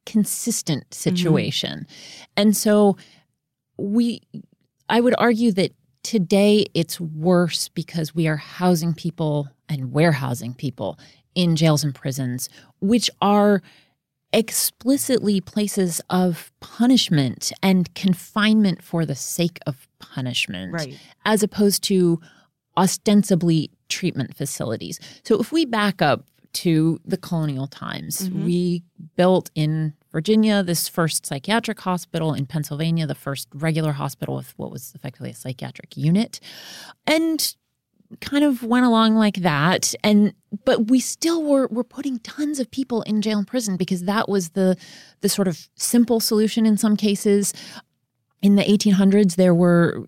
consistent mm-hmm. situation. Mm-hmm. And so we I would argue that Today, it's worse because we are housing people and warehousing people in jails and prisons, which are explicitly places of punishment and confinement for the sake of punishment, right. as opposed to ostensibly treatment facilities. So if we back up to the colonial times, mm-hmm. we built in Virginia, this first psychiatric hospital. In Pennsylvania, the first regular hospital with what was effectively a psychiatric unit. And kind of went along like that. And but we still were were putting tons of people in jail and prison because that was the the sort of simple solution in some cases. In the 1800s, there were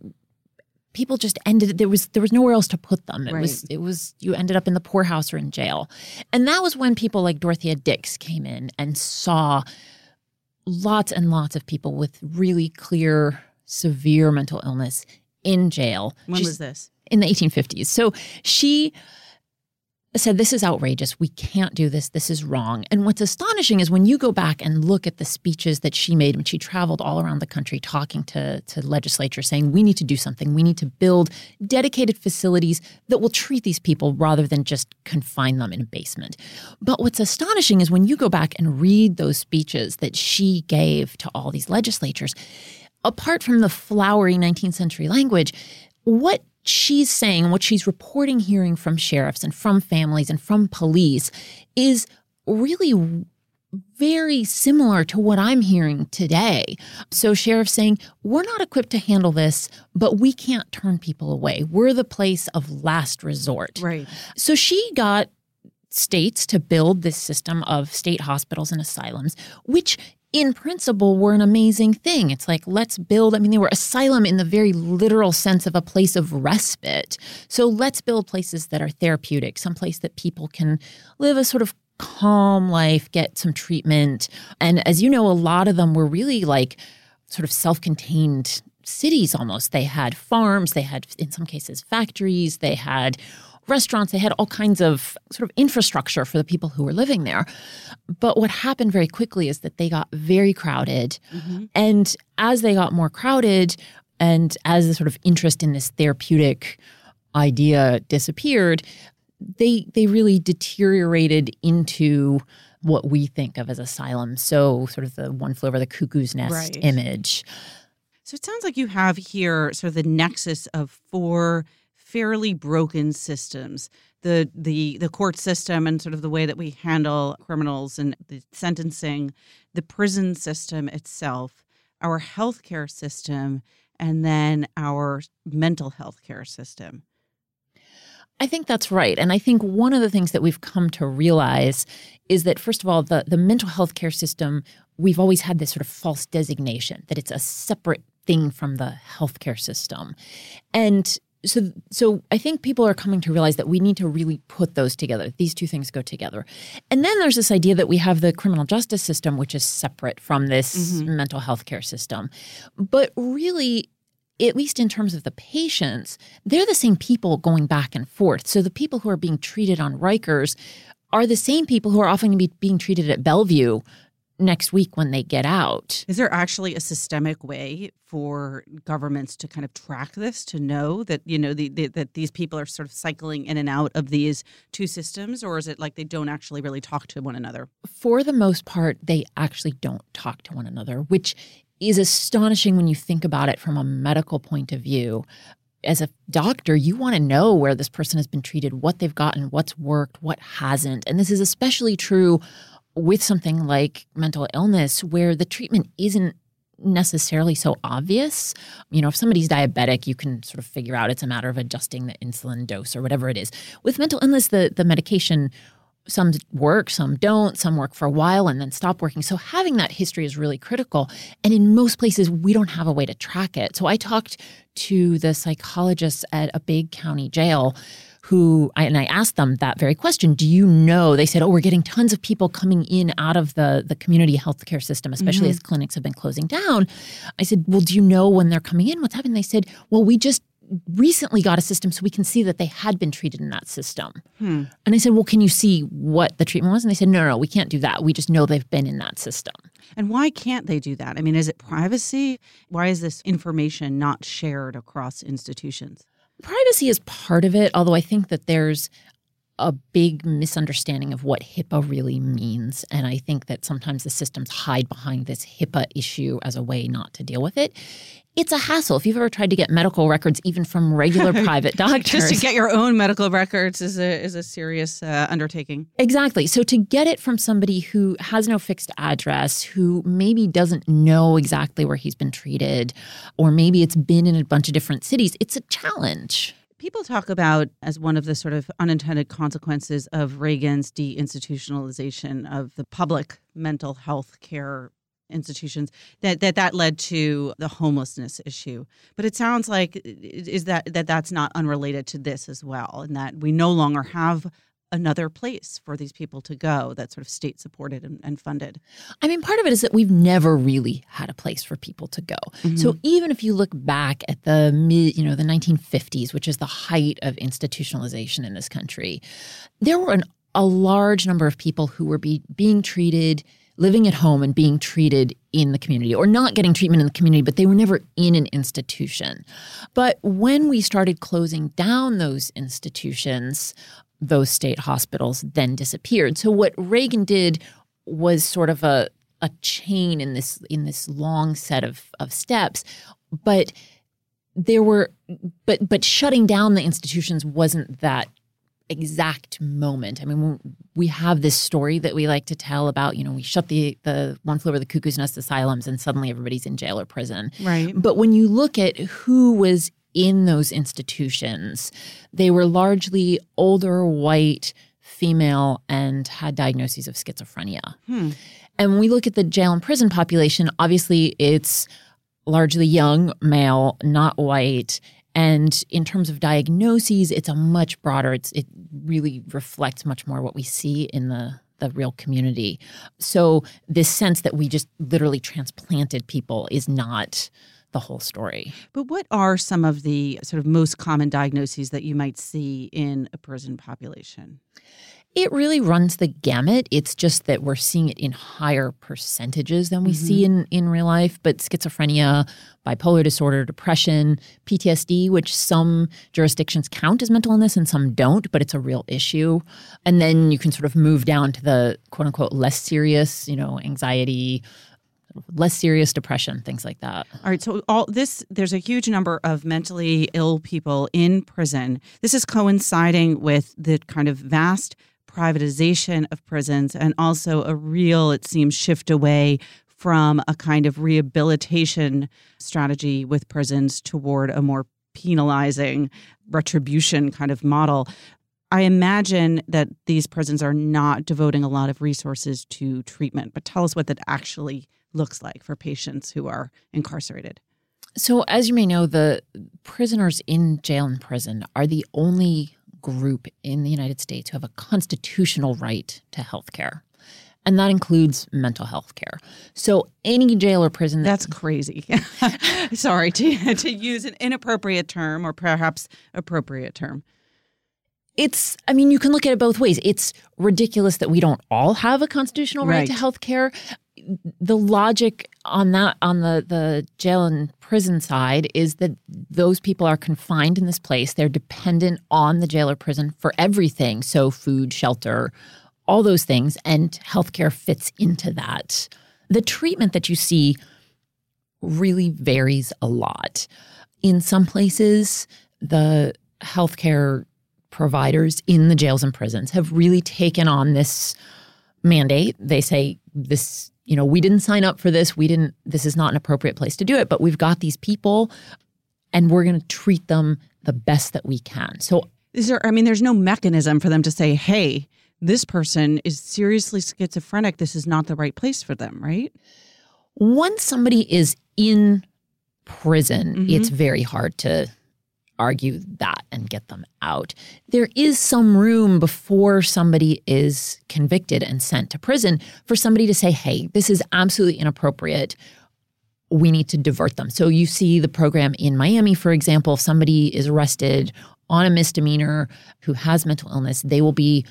people just ended there was there was nowhere else to put them it Right. was it was you ended up in the poorhouse or in jail and that was when people like dorothea dix came in and saw lots and lots of people with really clear severe mental illness in jail When She's- was this? in the 1850s. So she said, This is outrageous. We can't do this. This is wrong. And what's astonishing is when you go back and look at the speeches that she made when she traveled all around the country talking to, to legislature, saying, We need to do something. We need to build dedicated facilities that will treat these people rather than just confine them in a basement. But what's astonishing is when you go back and read those speeches that she gave to all these legislatures, apart from the flowery 19th century language, what she's saying, what she's reporting, hearing from sheriffs and from families and from police is really very similar to what I'm hearing today. So, sheriffs saying, We're not equipped to handle this, but we can't turn people away. We're the place of last resort. Right. So she got states to build this system of state hospitals and asylums, which in principle were an amazing thing. It's like, let's build, I mean, they were asylum in the very literal sense of a place of respite. So let's build places that are therapeutic, some place that people can live a sort of calm life, get some treatment. And as you know, a lot of them were really like sort of self contained cities almost. They had farms, they had, in some cases, factories, they had restaurants, they had all kinds of sort of infrastructure for the people who were living there. But what happened very quickly is that they got very crowded. Mm-hmm. And as they got more crowded, and as the sort of interest in this therapeutic idea disappeared, they they really deteriorated into what we think of as asylum. So sort of the one flew over the cuckoo's nest Right. image. So it sounds like you have here sort of the nexus of four fairly broken systems. The the the court system and sort of the way that we handle criminals and the sentencing, the prison system itself, our healthcare system, and then our mental health care system. I think that's right. And I think one of the things that we've come to realize is that, first of all, the, the mental health care system, we've always had this sort of false designation that it's a separate thing from the healthcare system. And so, so I think people are coming to realize that we need to really put those together. These two things go together. And then there's this idea that we have the criminal justice system, which is separate from this mm-hmm. mental health care system. But really, at least in terms of the patients, they're the same people going back and forth. So the people who are being treated on Rikers are the same people who are often going to be being treated at Bellevue next week when they get out. Is there actually a systemic way for governments to kind of track this to know that you know the, the, that these people are sort of cycling in and out of these two systems, or is it like they don't actually really talk to one another? For the most part, they actually don't talk to one another, which is astonishing when you think about it from a medical point of view. As a doctor, you want to know where this person has been treated, what they've gotten, what's worked, what hasn't. And this is especially true with something like mental illness, where the treatment isn't necessarily so obvious. You know, if somebody's diabetic, you can sort of figure out it's a matter of adjusting the insulin dose or whatever it is. With mental illness, the the medication some work, some don't, some work for a while and then stop working. So having that history is really critical. And in most places, we don't have a way to track it. So I talked to the psychologists at a big county jail who and I asked them that very question. Do you know? They said, "Oh, we're getting tons of people coming in out of the the community healthcare system, especially as clinics have been closing down." I said, "Well, do you know when they're coming in? What's happening?" They said, "Well, we just recently got a system so we can see that they had been treated in that system." Hmm. And I said, "Well, can you see what the treatment was?" And they said, "No, no, no, we can't do that. We just know they've been in that system." And why can't they do that? I mean, is it privacy? Why is this information not shared across institutions? Privacy is part of it, although I think that there's a big misunderstanding of what HIPAA really means. And I think that sometimes the systems hide behind this HIPAA issue as a way not to deal with it. It's a hassle. If you've ever tried to get medical records, even from regular private doctors, Just to get your own medical records is a is a serious uh, undertaking. Exactly. So to get it from somebody who has no fixed address, who maybe doesn't know exactly where he's been treated, or maybe it's been in a bunch of different cities, it's a challenge. People talk about as one of the sort of unintended consequences of Reagan's deinstitutionalization of the public mental health care institutions that that that led to the homelessness issue. But it sounds like is that that that's not unrelated to this as well, and that we no longer have another place for these people to go that's sort of state supported and, and, funded. I mean, part of it is that we've never really had a place for people to go. Mm-hmm. So even if you look back at the mid, you know, the 1950s, which is the height of institutionalization in this country, there were an, a large number of people who were be, being treated living at home and being treated in the community or not getting treatment in the community, but they were never in an institution. But when we started closing down those institutions, those state hospitals then disappeared. So what Reagan did was sort of a a chain in this in this long set of of steps, but there were but but shutting down the institutions wasn't that exact moment. I mean, we have this story that we like to tell about, you know, we shut the the one flew over the cuckoo's nest asylums and suddenly everybody's in jail or prison. Right. But when you look at who was in those institutions. They were largely older, white, female, and had diagnoses of schizophrenia. Hmm. And when we look at the jail and prison population, obviously it's largely young, male, not white. And in terms of diagnoses, it's a much broader, it's, it really reflects much more what we see in the the real community. So this sense that we just literally transplanted people is not the whole story. But what are some of the sort of most common diagnoses that you might see in a prison population? It really runs the gamut. It's just that we're seeing it in higher percentages than we mm-hmm. see in, in real life. But schizophrenia, bipolar disorder, depression, PTSD, which some jurisdictions count as mental illness and some don't, but it's a real issue. And then you can sort of move down to the quote unquote less serious, you know, anxiety, less serious depression, things like that. All right. So all this, there's a huge number of mentally ill people in prison. This is coinciding with the kind of vast privatization of prisons and also a real, it seems, shift away from a kind of rehabilitation strategy with prisons toward a more penalizing retribution kind of model. I imagine that these prisons are not devoting a lot of resources to treatment, but tell us what that actually looks like for patients who are incarcerated. So, as you may know, the prisoners in jail and prison are the only group in the United States who have a constitutional right to health care. And that includes mental health care. So any jail or prison that, That's crazy. Sorry to to use an inappropriate term or perhaps appropriate term. It's I mean you can look at it both ways. It's ridiculous that we don't all have a constitutional right, right. to health care the logic on that on the the jail and prison side is that those people are confined in this place. They're dependent on the jail or prison for everything. So food shelter all those things and healthcare fits into that. The treatment that you see really varies a lot. In some places the healthcare providers in the jails and prisons have really taken on this mandate. They say this you know, we didn't sign up for this. We didn't, this is not an appropriate place to do it, but we've got these people and we're going to treat them the best that we can. So, is there, I mean, there's no mechanism for them to say, hey, this person is seriously schizophrenic. This is not the right place for them, right? Once somebody is in prison, mm-hmm. it's very hard to argue that and get them out. There is some room before somebody is convicted and sent to prison for somebody to say, hey, this is absolutely inappropriate. We need to divert them. So you see the program in Miami, for example, if somebody is arrested on a misdemeanor who has mental illness, they will be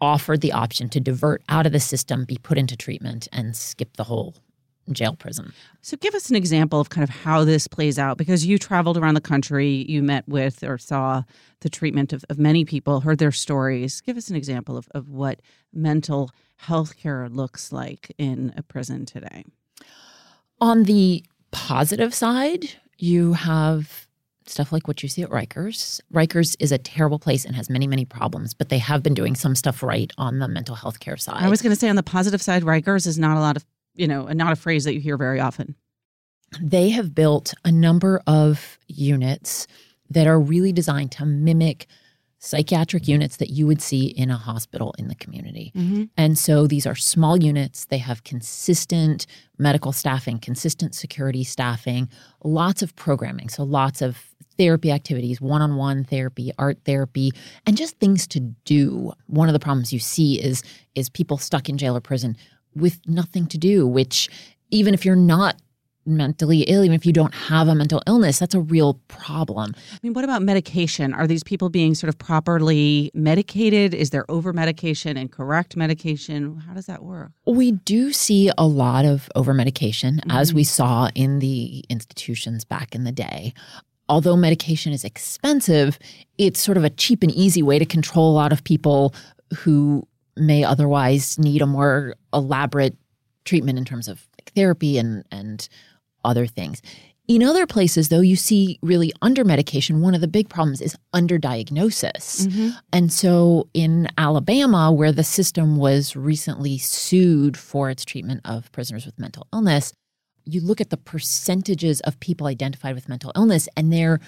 offered the option to divert out of the system, be put into treatment, and skip the whole jail prison. So, give us an example of kind of how this plays out because you traveled around the country, you met with or saw the treatment of, of many people, heard their stories. Give us an example of, of what mental health care looks like in a prison today. On the positive side, you have stuff like what you see at Rikers. Rikers is a terrible place and has many, many problems, but they have been doing some stuff right on the mental health care side. I was going to say on the positive side, Rikers is not a lot of you know, not a phrase that you hear very often. They have built a number of units that are really designed to mimic psychiatric units that you would see in a hospital in the community. Mm-hmm. And so these are small units. They have consistent medical staffing, consistent security staffing, lots of programming. So lots of therapy activities, one on one therapy, art therapy, and just things to do. One of the problems you see is, is people stuck in jail or prison with nothing to do, which even if you're not mentally ill, even if you don't have a mental illness, that's a real problem. I mean, what about medication? Are these people being sort of properly medicated? Is there over medication, and correct medication? How does that work? We do see a lot of over medication, mm-hmm. as we saw in the institutions back in the day. Although medication is expensive, it's sort of a cheap and easy way to control a lot of people who may otherwise need a more elaborate treatment in terms of like therapy and and other things. In other places, though, you see really under medication. One of the big problems is underdiagnosis. Mm-hmm. And so in Alabama, where the system was recently sued for its treatment of prisoners with mental illness, you look at the percentages of people identified with mental illness, and they're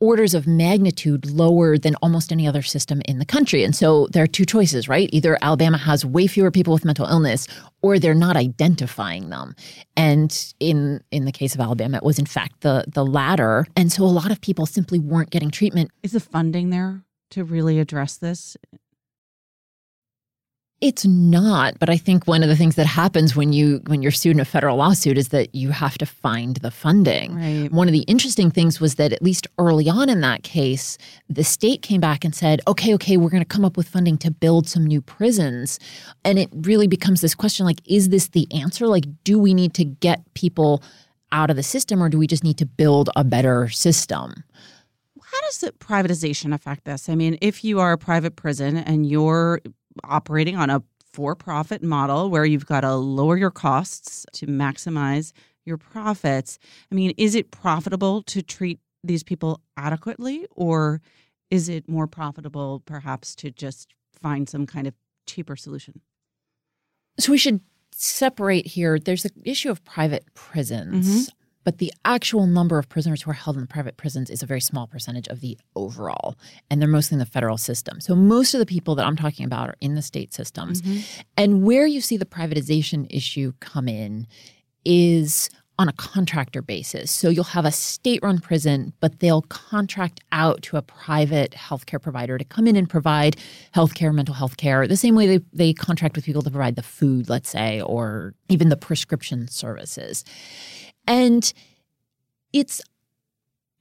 orders of magnitude lower than almost any other system in the country. And so there are two choices, right? Either Alabama has way fewer people with mental illness or they're not identifying them. And in in the case of Alabama, it was in fact the the latter. And so a lot of people simply weren't getting treatment. Is the funding there to really address this? It's not, but I think one of the things that happens when you when you're sued in a federal lawsuit is that you have to find the funding. Right. One of the interesting things was that at least early on in that case, the state came back and said, "Okay, okay, we're going to come up with funding to build some new prisons." And it really becomes this question like is this the answer? Like do we need to get people out of the system or do we just need to build a better system? How does the privatization affect this? I mean, if you are a private prison and you're operating on a for profit model where you've got to lower your costs to maximize your profits. I mean, is it profitable to treat these people adequately, or is it more profitable perhaps to just find some kind of cheaper solution? So we should separate here. There's the issue of private prisons. Mm-hmm but the actual number of prisoners who are held in private prisons is a very small percentage of the overall and they're mostly in the federal system so most of the people that i'm talking about are in the state systems mm-hmm. and where you see the privatization issue come in is on a contractor basis. So you'll have a state run prison, but they'll contract out to a private healthcare provider to come in and provide healthcare, mental health care, the same way they, they contract with people to provide the food, let's say, or even the prescription services. And it's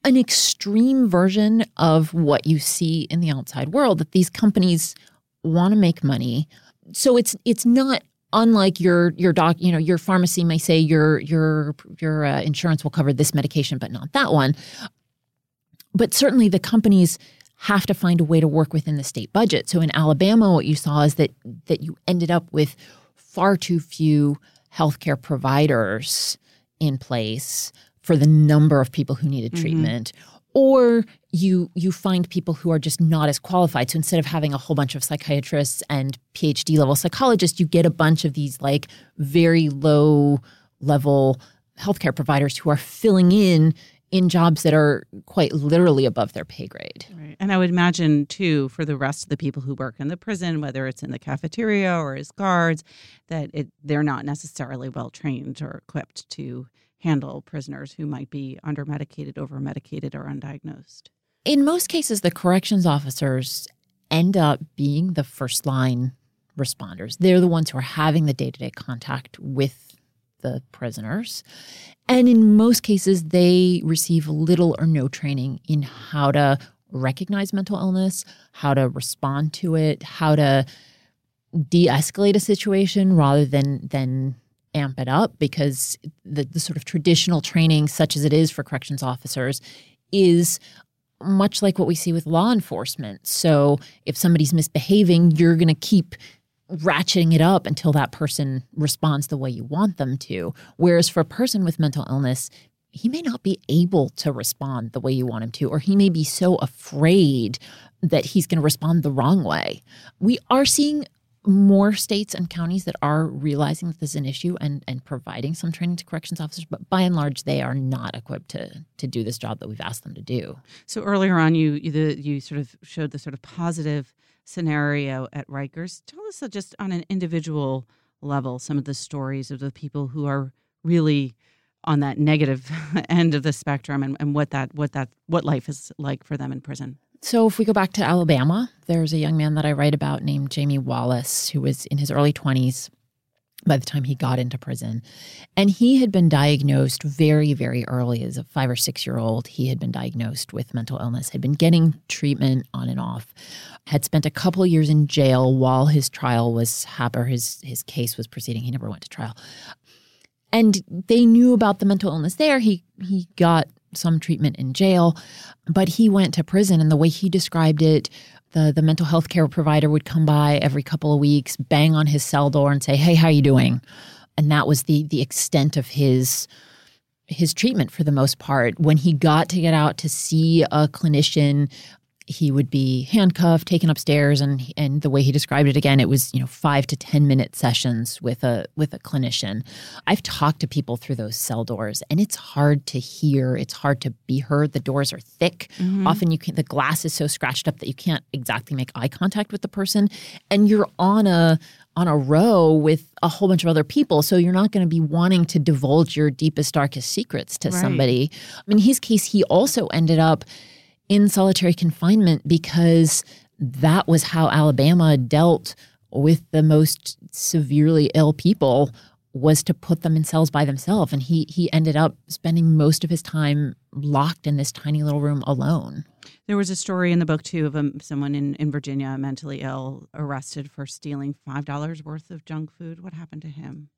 an extreme version of what you see in the outside world that these companies want to make money. So it's it's not unlike your your doc, you know, your pharmacy may say your your your uh, insurance will cover this medication but not that one. But certainly the companies have to find a way to work within the state budget. So in Alabama what you saw is that that you ended up with far too few healthcare providers in place for the number of people who needed mm-hmm. treatment or you you find people who are just not as qualified so instead of having a whole bunch of psychiatrists and phd level psychologists you get a bunch of these like very low level healthcare providers who are filling in in jobs that are quite literally above their pay grade. Right. And I would imagine, too, for the rest of the people who work in the prison, whether it's in the cafeteria or as guards, that it, they're not necessarily well trained or equipped to handle prisoners who might be under medicated, over medicated, or undiagnosed. In most cases, the corrections officers end up being the first line responders. They're the ones who are having the day to day contact with the prisoners. And in most cases, they receive little or no training in how to recognize mental illness, how to respond to it, how to de-escalate a situation rather than than amp it up because the, the sort of traditional training such as it is for corrections officers is much like what we see with law enforcement. So if somebody's misbehaving, you're going to keep ratcheting it up until that person responds the way you want them to. Whereas for a person with mental illness, he may not be able to respond the way you want him to, or he may be so afraid that he's going to respond the wrong way. We are seeing more states and counties that are realizing that this is an issue and, and providing some training to corrections officers, but by and large, they are not equipped to to do this job that we've asked them to do. So earlier on, you you, the, you sort of showed the sort of positive scenario at Rikers. Tell us uh, just on an individual level some of the stories of the people who are really on that negative end of the spectrum and, and what that what that what life is like for them in prison. So, if we go back to Alabama, there's a young man that I write about named Jamie Wallace, who was in his early 20s by the time he got into prison. And he had been diagnosed very, very early as a five or six year old. He had been diagnosed with mental illness, had been getting treatment on and off, had spent a couple years in jail while his trial was happening, his, his case was proceeding. He never went to trial. And they knew about the mental illness there. He he got some treatment in jail, but he went to prison. And the way he described it, the, the mental health care provider would come by every couple of weeks, bang on his cell door, and say, "Hey, how you doing?" And that was the the extent of his his treatment for the most part. When he got to get out to see a clinician, he would be handcuffed, taken upstairs, and and the way he described it again, it was you know five to ten minute sessions with a with a clinician. I've talked to people through those cell doors, and it's hard to hear. It's hard to be heard. The doors are thick. Mm-hmm. Often you can the glass is so scratched up that you can't exactly make eye contact with the person, and you're on a on a row with a whole bunch of other people. So you're not going to be wanting to divulge your deepest, darkest secrets to right. somebody. I mean, in his case, he also ended up in solitary confinement because that was how Alabama dealt with the most severely ill people was to put them in cells by themselves. And he he ended up spending most of his time locked in this tiny little room alone. There was a story in the book too of a, um, someone in, in virginia mentally ill arrested for stealing five dollars worth of junk food. What happened to him?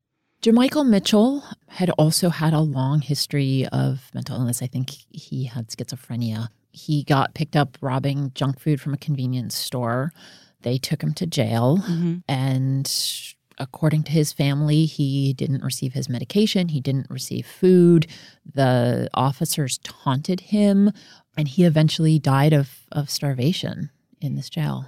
Jamycheal Mitchell had also had a long history of mental illness. I think he had schizophrenia he got picked up robbing junk food from a convenience store. They took him to jail. Mm-hmm. And according to his family, he didn't receive his medication. He didn't receive food. The officers taunted him. And he eventually died of, of starvation in this jail.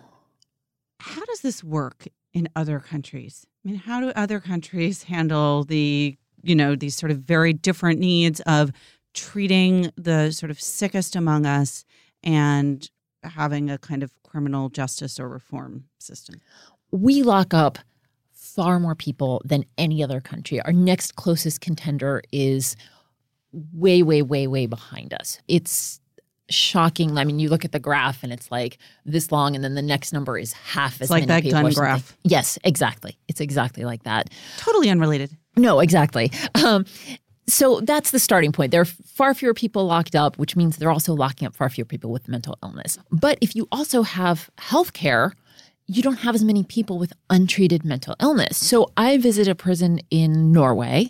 How does this work in other countries? I mean, how do other countries handle the, you know, these sort of very different needs of treating the sort of sickest among us and having a kind of criminal justice or reform system? We lock up far more people than any other country. Our next closest contender is way, way, way, way behind us. It's shocking. I mean, you look at the graph and it's like this long, and then the next number is half it's as like many that gun graph. Yes, exactly. It's exactly like that. Totally unrelated. No, exactly. Um, so that's the starting point. There are far fewer people locked up, which means they're also locking up far fewer people with mental illness. But if you also have health care, you don't have as many people with untreated mental illness. So I visit a prison in Norway.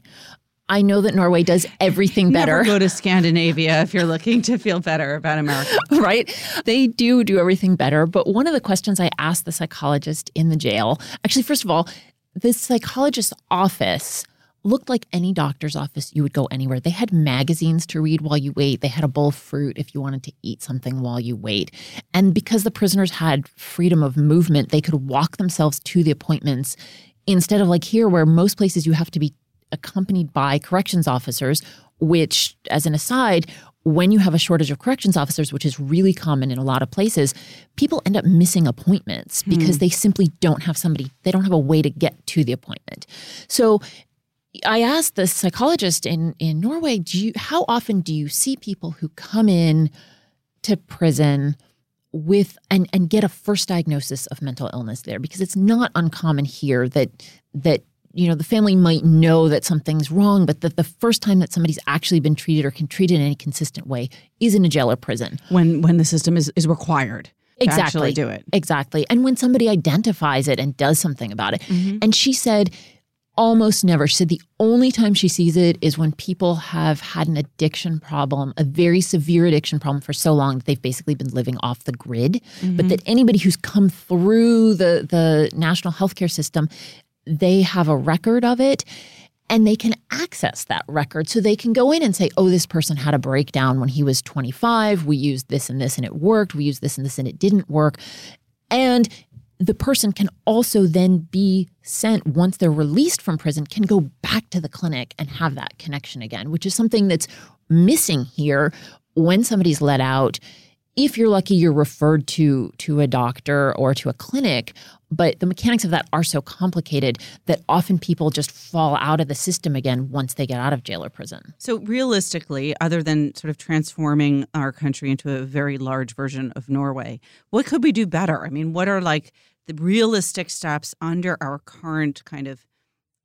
I know that Norway does everything better. Never go to Scandinavia if you're looking to feel better about America. right? They do do everything better. But one of the questions I asked the psychologist in the jail, actually, first of all, the psychologist's office looked like any doctor's office you would go anywhere. They had magazines to read while you wait. They had a bowl of fruit if you wanted to eat something while you wait. And because the prisoners had freedom of movement, they could walk themselves to the appointments instead of like here where most places you have to be accompanied by corrections officers, which as an aside, when you have a shortage of corrections officers, which is really common in a lot of places, people end up missing appointments because hmm. they simply don't have somebody, they don't have a way to get to the appointment. So I asked the psychologist in in Norway, do you how often do you see people who come in to prison with and and get a first diagnosis of mental illness there? Because it's not uncommon here that that you know the family might know that something's wrong but that the first time that somebody's actually been treated or can treat it in any consistent way is in a jail or prison. When when the system is is required exactly. do it. Exactly. And when somebody identifies it and does something about it. Mm-hmm. and she said almost never. She said the only time she sees it is when people have had an addiction problem, a very severe addiction problem for so long that they've basically been living off the grid. Mm-hmm. But that anybody who's come through the, the national healthcare system, they have a record of it and they can access that record. So they can go in and say, oh, this person had a breakdown when he was 25. We used this and this and it worked. We used this and this and it didn't work. And the person can also then be sent once they're released from prison can go back to the clinic and have that connection again which is something that's missing here when somebody's let out. If you're lucky you're referred to to a doctor or to a clinic but the mechanics of that are so complicated that often people just fall out of the system again once they get out of jail or prison So, realistically, other than sort of transforming our country into a very large version of Norway, what could we do better? I mean, what are like the realistic steps under our current kind of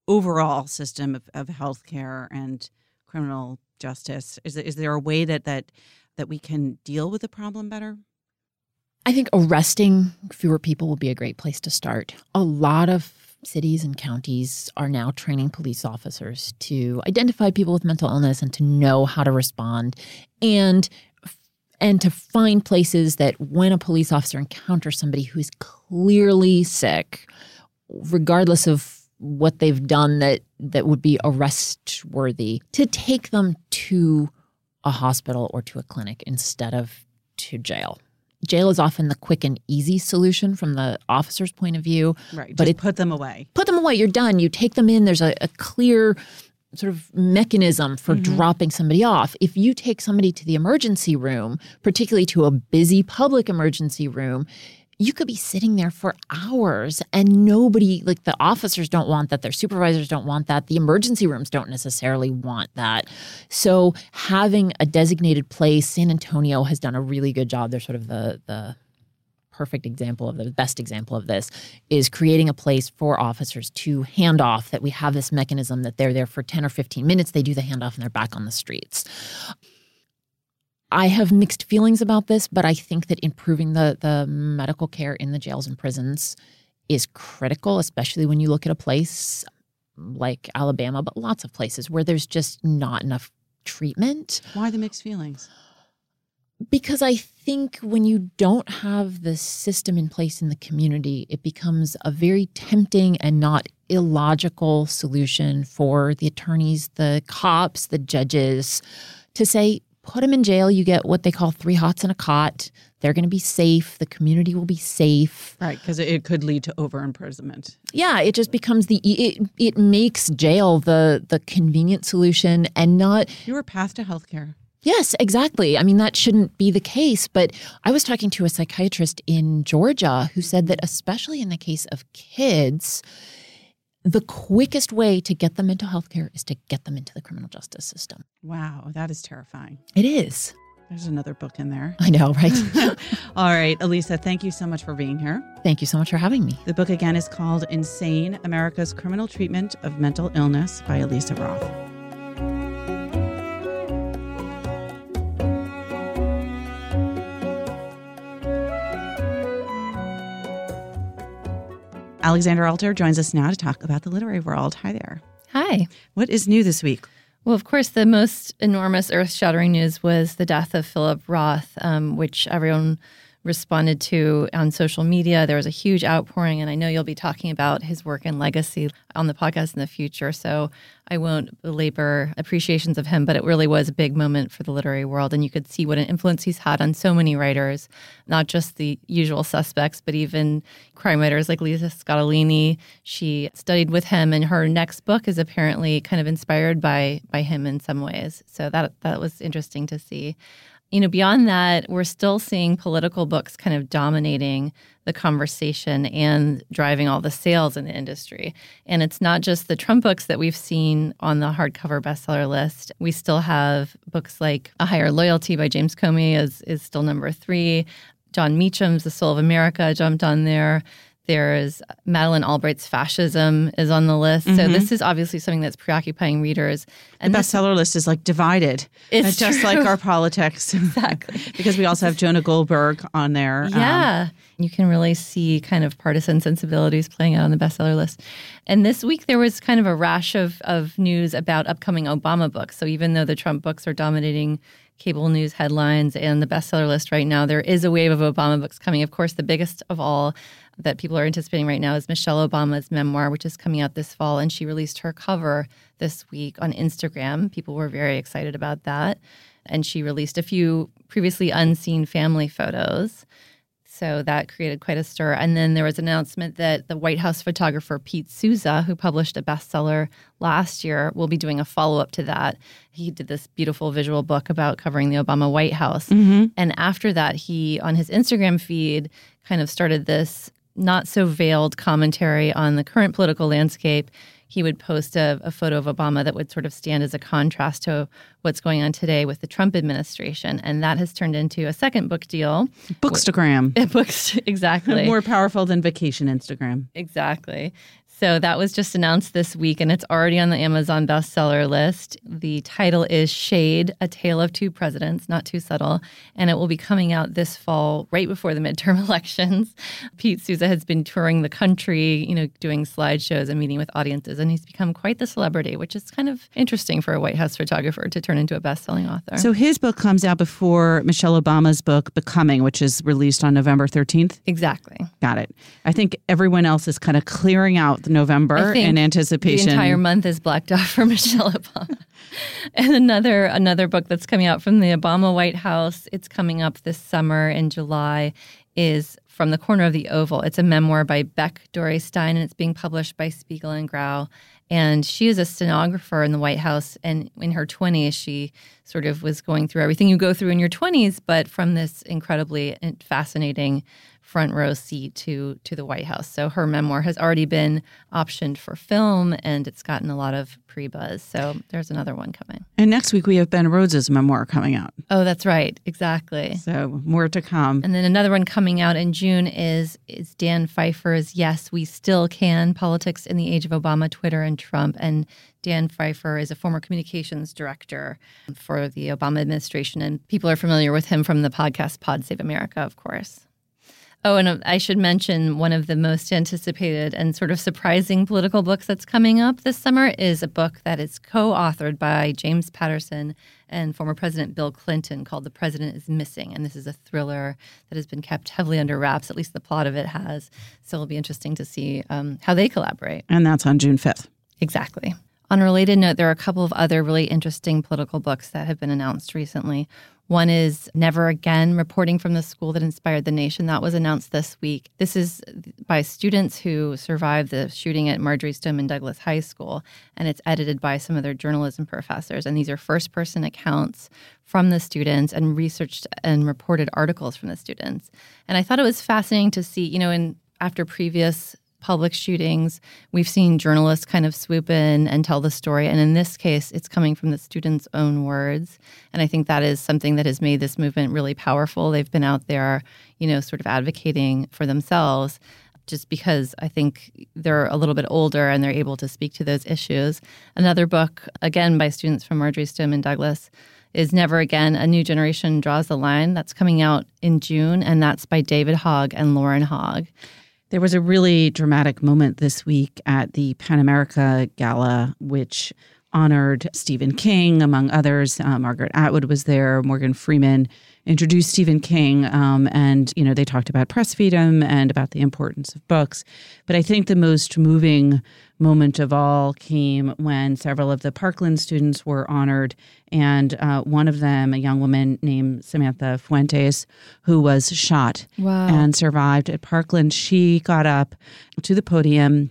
overall system of, of healthcare and criminal justice? Is, is there a way that, that that we can deal with the problem better? I think arresting fewer people will be a great place to start. A lot of cities and counties are now training police officers to identify people with mental illness and to know how to respond and and to find places that when a police officer encounters somebody who is clearly sick regardless of what they've done that that would be arrest worthy to take them to a hospital or to a clinic instead of to jail jail is often the quick and easy solution from the officer's point of view. Right. But it- put them away. Put them away, you're done. You take them in, there's a, a clear sort of mechanism for mm-hmm. dropping somebody off. If you take somebody to the emergency room, particularly to a busy public emergency room, you could be sitting there for hours and nobody, like the officers don't want that, their supervisors don't want that, the emergency rooms don't necessarily want that. So having a designated place, San Antonio has done a really good job. They're sort of the the perfect example of the best example of this is creating a place for officers to hand off that we have this mechanism that they're there for 10 or 15 minutes they do the handoff and they're back on the streets I have mixed feelings about this, but I think that improving the the medical care in the jails and prisons is critical, especially when you look at a place like Alabama, but lots of places where there's just not enough treatment. Why the mixed feelings? Because I think when you don't have the system in place in the community, it becomes a very tempting and not illogical solution for the attorneys, the cops, the judges to say, put them in jail. You get what they call three hots and a cot. They're going to be safe. The community will be safe. Right, because it, it could lead to over imprisonment. Yeah, it just becomes the it it makes jail the the convenient solution and not Your path to healthcare. Yes, exactly. I mean, that shouldn't be the case. But I was talking to a psychiatrist in Georgia who said that, especially in the case of kids, the quickest way to get them into healthcare is to get them into the criminal justice system. Wow, that is terrifying. It is. There's another book in there. I know, right? All right, Alisa, thank you so much for being here. Thank you so much for having me. The book again is called Insane America's Criminal Treatment of Mental Illness by Alisa Roth. Alexandra Alter joins us now to talk about the literary world. Hi there. Hi. What is new this week? Well, of course, the most enormous earth shattering news was the death of Philip Roth, um, which everyone responded to on social media. There was a huge outpouring, and I know you'll be talking about his work and legacy on the podcast in the future. So I won't belabor appreciations of him, but it really was a big moment for the literary world. And you could see what an influence he's had on so many writers, not just the usual suspects, but even crime writers like Lisa Scottoline. She studied with him, and her next book is apparently kind of inspired by by him in some ways. So that that was interesting to see you know, beyond that, we're still seeing political books kind of dominating the conversation and driving all the sales in the industry. And it's not just the Trump books that we've seen on the hardcover bestseller list. We still have books like A Higher Loyalty by James Comey is, is still number three. Jon Meacham's The Soul of America jumped on there. There's Madeleine Albright's Fascism is on the list. So this is obviously something that's preoccupying readers. And the this- bestseller list is like divided. It's just true. like our politics. Exactly. because we also have Jonah Goldberg on there. Um, Yeah. you can really see kind of partisan sensibilities playing out on the bestseller list. And this week there was kind of a rash of, of news about upcoming Obama books. So even though the Trump books are dominating cable news headlines and the bestseller list right now, there is a wave of Obama books coming. Of course, the biggest of all that people are anticipating right now is Michelle Obama's memoir, which is coming out this fall. And she released her cover this week on Instagram. People were very excited about that. And she released a few previously unseen family photos So that created quite a stir. And then there was an announcement that the White House photographer Pete Souza, who published a bestseller last year, will be doing a follow up to that. He did this beautiful visual book about covering the Obama White House. Mm-hmm. And after that, he, on his Instagram feed, kind of started this not so veiled commentary on the current political landscape he would post a, a, photo of Obama that would sort of stand as a contrast to what's going on today with the Trump administration. And that has turned into a second book deal. Bookstagram. Books, exactly. More powerful than vacation Instagram. Exactly. So that was just announced this week and it's already on the Amazon bestseller list. The title is Shade, A Tale of Two Presidents, not too subtle, and it will be coming out this fall right before the midterm elections. Pete Souza has been touring the country, you know, doing slideshows and meeting with audiences and he's become quite the celebrity, which is kind of interesting for a White House photographer to turn into a best-selling author. So his book comes out before Michelle Obama's book Becoming, which is released on November 13th. Exactly. Got it. I think everyone else is kind of clearing out the November in anticipation. The entire month is blacked off for Michelle Obama. and another another book that's coming out from the Obama White House. It's coming up this summer in July. Is from the corner of the Oval. It's a memoir by Beck Dorey Stein, and it's being published by Spiegel and Grau. And she is a stenographer in the White House. And in her 20s, she sort of was going through everything you go through in your 20s, but from this incredibly eh, fascinating front row seat to to the White House. So her memoir has already been optioned for film, and it's gotten a lot of pre buzz. So there's another one coming. And next week we have Ben Rhodes's memoir coming out. Oh, that's right, exactly. So more to come. And then another one coming out in June is is Dan Pfeiffer's "Yes, We Still Can: Politics in the Age of Obama, Twitter, and Trump." And Dan Pfeiffer is a former communications director for the Obama administration, and people are familiar with him from the podcast Pod Save America, of course. Oh, and I should mention one of the most anticipated and sort of surprising political books that's coming up this summer is a book that is co authored by James Patterson and former President Bill Clinton called The President is Missing. And this is a thriller that has been kept heavily under wraps, at least the plot of it has. So it'll be interesting to see um, how they collaborate. And that's on June 5th. Exactly. On a related note, there are a couple of other really interesting political books that have been announced recently. One is Never Again, reporting from the school that inspired the nation. That was announced this week. This is by students who survived the shooting at Marjory Stoneman Douglas High School, and it's edited by some of their journalism professors. And these are first person accounts from the students and researched and reported articles from the students. And I thought it was fascinating to see, you know, in after previous public shootings, we've seen journalists kind of swoop in and tell the story. And in this case, it's coming from the students' own words. And I think that is something that has made this movement really powerful. They've been out there, you know, sort of advocating for themselves just because I think they're a little bit older and they're able to speak to those issues. Another book, again by students from Marjory Stoneman Douglas, is Never Again A New Generation Draws the Line. That's coming out in June, and that's by David Hogg and Lauren Hogg. There was a really dramatic moment this week at the PEN America Gala, which honored Stephen King, among others. Uh, Margaret Atwood was there, Morgan Freeman introduced Stephen King, um, and you know they talked about press freedom and about the importance of books. But I think the most moving moment of all came when several of the Parkland students were honored, and uh, one of them, a young woman named Samantha Fuentes, who was shot wow. and survived at Parkland, she got up to the podium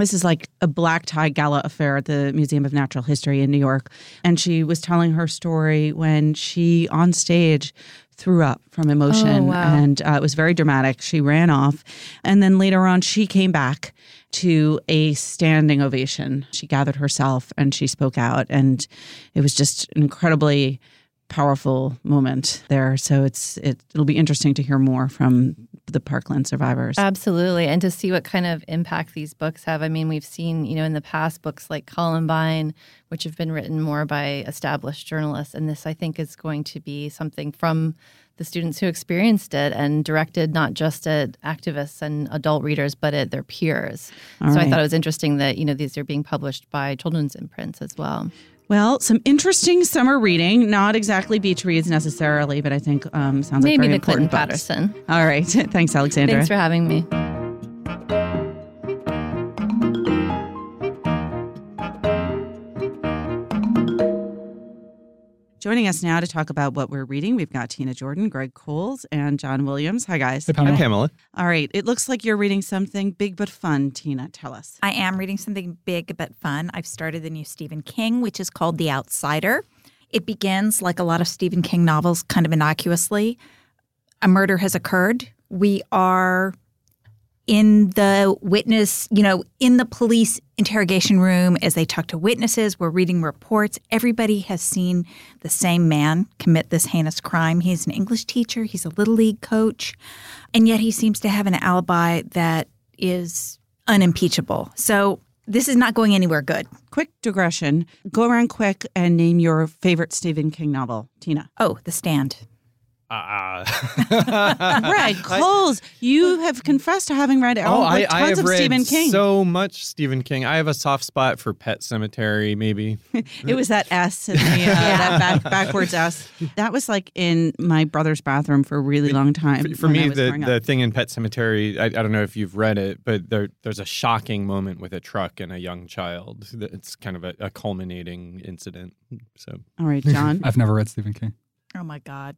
this is like a black tie gala affair at the Museum of Natural History in New York. And she was telling her story when she, on stage, threw up from emotion. Oh, wow. And uh, it was very dramatic. She ran off. And then later on, she came back to a standing ovation. She gathered herself and she spoke out. And it was just an incredibly powerful moment there. So it's it, it'll be interesting to hear more from the Parkland survivors. Absolutely, and to see what kind of impact these books have. I mean, we've seen you know in the past books like Columbine, which have been written more by established journalists, and this I think is going to be something from the students who experienced it and directed not just at activists and adult readers, but at their peers. All so right. I thought it was interesting that you know these are being published by children's imprints as well. Well, some interesting summer reading. Not exactly beach reads necessarily, but I think um, sounds Maybe like very the Clinton books. Patterson. All right. Thanks, Alexandra. Thanks for having me. Joining us now to talk about what we're reading, we've got Tina Jordan, Greg Cowles, and John Williams. Hi, guys. Hey, Pamela. Hi, Pamela. All right. It looks like you're reading something big but fun. Tina, tell us. I am reading something big but fun. I've started the new Stephen King, which is called The Outsider. It begins like a lot of Stephen King novels, kind of innocuously. A murder has occurred. We are in the witness, you know, in the police interrogation room as they talk to witnesses. We're reading reports. Everybody has seen the same man commit this heinous crime. He's an English teacher, he's a little league coach, and yet he seems to have an alibi that is unimpeachable. So this is not going anywhere good. Quick digression. Go around quick and name your favorite Stephen King novel, Tina. Oh, The Stand. Uh, Greg Cowles, you have confessed to having read all, oh, like, I, I tons have of read Stephen King. so much Stephen King. I have a soft spot for Pet Sematary, maybe. it was that S in the, uh, that back, backwards S. That was like in my brother's bathroom for a really long time. For, for me, the, the thing in Pet Sematary, I, I, don't know if you've read it, but there, there's a shocking moment with a truck and a young child. It's kind of a, a culminating incident. So, all right, John. I've never read Stephen King. Oh my God.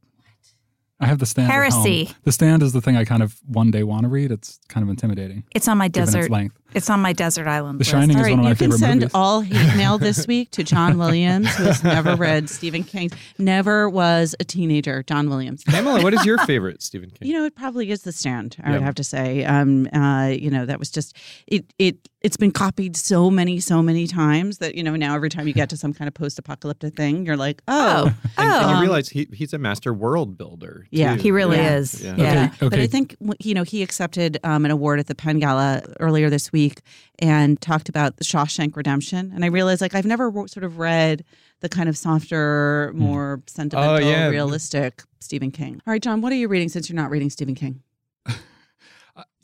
I have the stand. Heresy. The stand is the thing I kind of one day want to read. It's kind of intimidating. It's on my desert. Its length. It's on my desert island. The. Shining all is right, one of my favorite movies. you can send all hate mail this week to John Williams, who has never read Stephen King, never was a teenager. John Williams. Pamela, what is your favorite Stephen King? You know, it probably is The Stand. I would have to say. Um, uh, you know, that was just it. It it's been copied so many, so many times that you know now every time you get to some kind of post-apocalyptic thing, you're like, oh, Oh, and, and oh. you realize he, he's a master world builder. Yeah, too. He really Yeah. is. Yeah. Yeah. Okay, But. I think you know he accepted um, an award at the PEN Gala earlier this week and talked about the Shawshank Redemption. And I realized like I've never wo- sort of read the kind of softer, more sentimental, Oh, yeah. realistic Stephen King. All right, John, what are you reading since you're not reading Stephen King?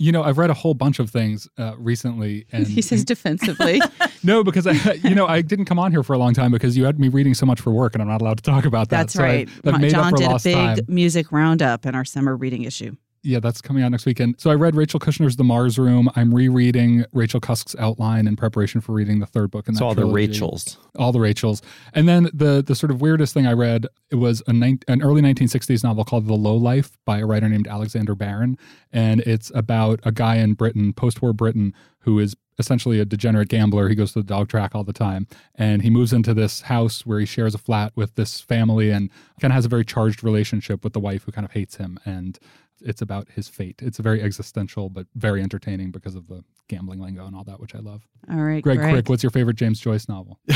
You know, I've read a whole bunch of things uh, recently, and he says defensively. no, because I, you know, I didn't come on here for a long time because you had me reading so much for work, and I'm not allowed to talk about that. That's So I- right. I've My- made John up for did a big time. music roundup in our summer reading issue. Yeah, that's coming out next weekend. So I read Rachel Kushner's The Mars Room. I'm rereading Rachel Cusk's outline in preparation for reading the third book And that So all the. Rachels. all the Rachels. And then the the sort of weirdest thing I read it was a nine, an early 1960s novel called The Low Life by a writer named Alexander Baron, and it's about a guy in Britain, post-war Britain, who is essentially a degenerate gambler. He goes to the dog track all the time, and he moves into this house where he shares a flat with this family, and kind of has a very charged relationship with the wife who kind of hates him and. It's about his fate. It's very existential, but very entertaining because of the gambling lingo and all that, which I love. All right, Greg Greg. Quick, what's your favorite James Joyce novel?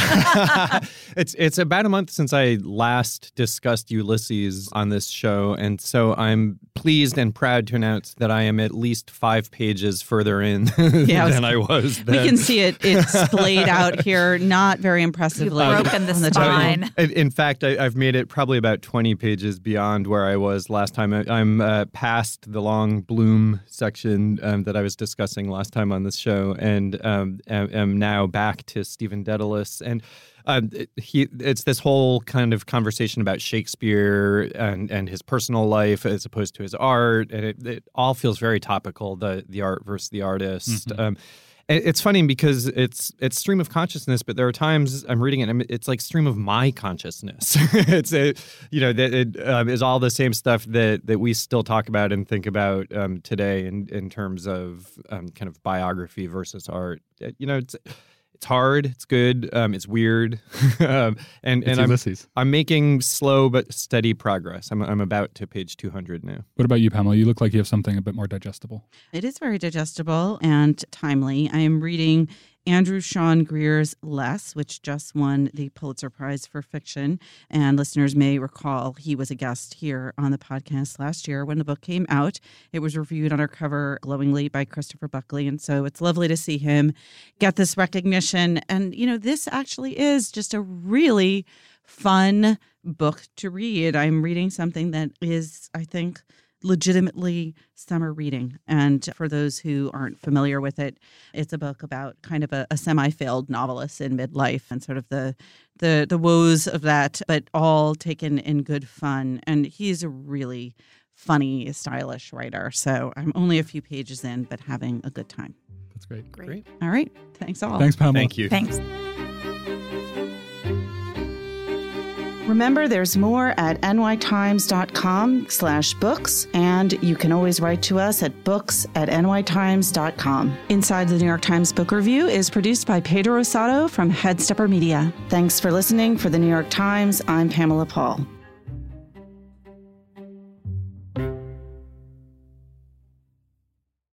it's it's about a month since I last discussed Ulysses on this show, and so I'm pleased and proud to announce that I am at least five pages further in Yeah, I was- than I was. We can see it. It's splayed out here, not very impressively. You've broken the spine. In, in fact, I, I've made it probably about 20 pages beyond where I was last time. I, I'm uh, past the long bloom section um, that I was discussing last time on this show, and um, am, am now back to Stephen Dedalus. And um, it- he, it's this whole kind of conversation about Shakespeare and, and his personal life as opposed to his art, and it, it all feels very topical. The the art versus the artist. Um, it- it's funny because it's it's stream of consciousness, but there are times I'm reading it, and it's like stream of my consciousness. it's a, you know that it um, is all the same stuff that that we still talk about and think about um, today in in terms of um, kind of biography versus art. Uh, You know, it's it's hard, it's good, um, it's weird, um, and It's and I'm I'm making slow but steady progress. I'm I'm about to page 200 now. What about you, Pamela? You look like you have something a bit more digestible. It is very digestible and timely. I am reading Andrew Sean Greer's Less, which just won the Pulitzer Prize for fiction. And listeners may recall he was a guest here on the podcast last year when the book came out. It was reviewed on our cover glowingly by Christopher Buckley. And so it's lovely to see him get this recognition. And, you know, this actually is just a really fun book to read. I'm reading something that is, I think, legitimately summer reading. And for those who aren't familiar with it, it's a book about kind of a, a semi-failed novelist in midlife and sort of the the the woes of that, but all taken in good fun. And he's a really funny, stylish writer. So I'm only a few pages in, but having a good time. That's great. Great. All right. Thanks all. Thanks, Pamela. Thank you. Thanks. Remember, there's more at nytimes.com slash books, and you can always write to us at books at nytimes.com. Inside the New York Times Book Review is produced by Pedro Rosado from Headstepper Media. Thanks for listening. For the New York Times, I'm Pamela Paul.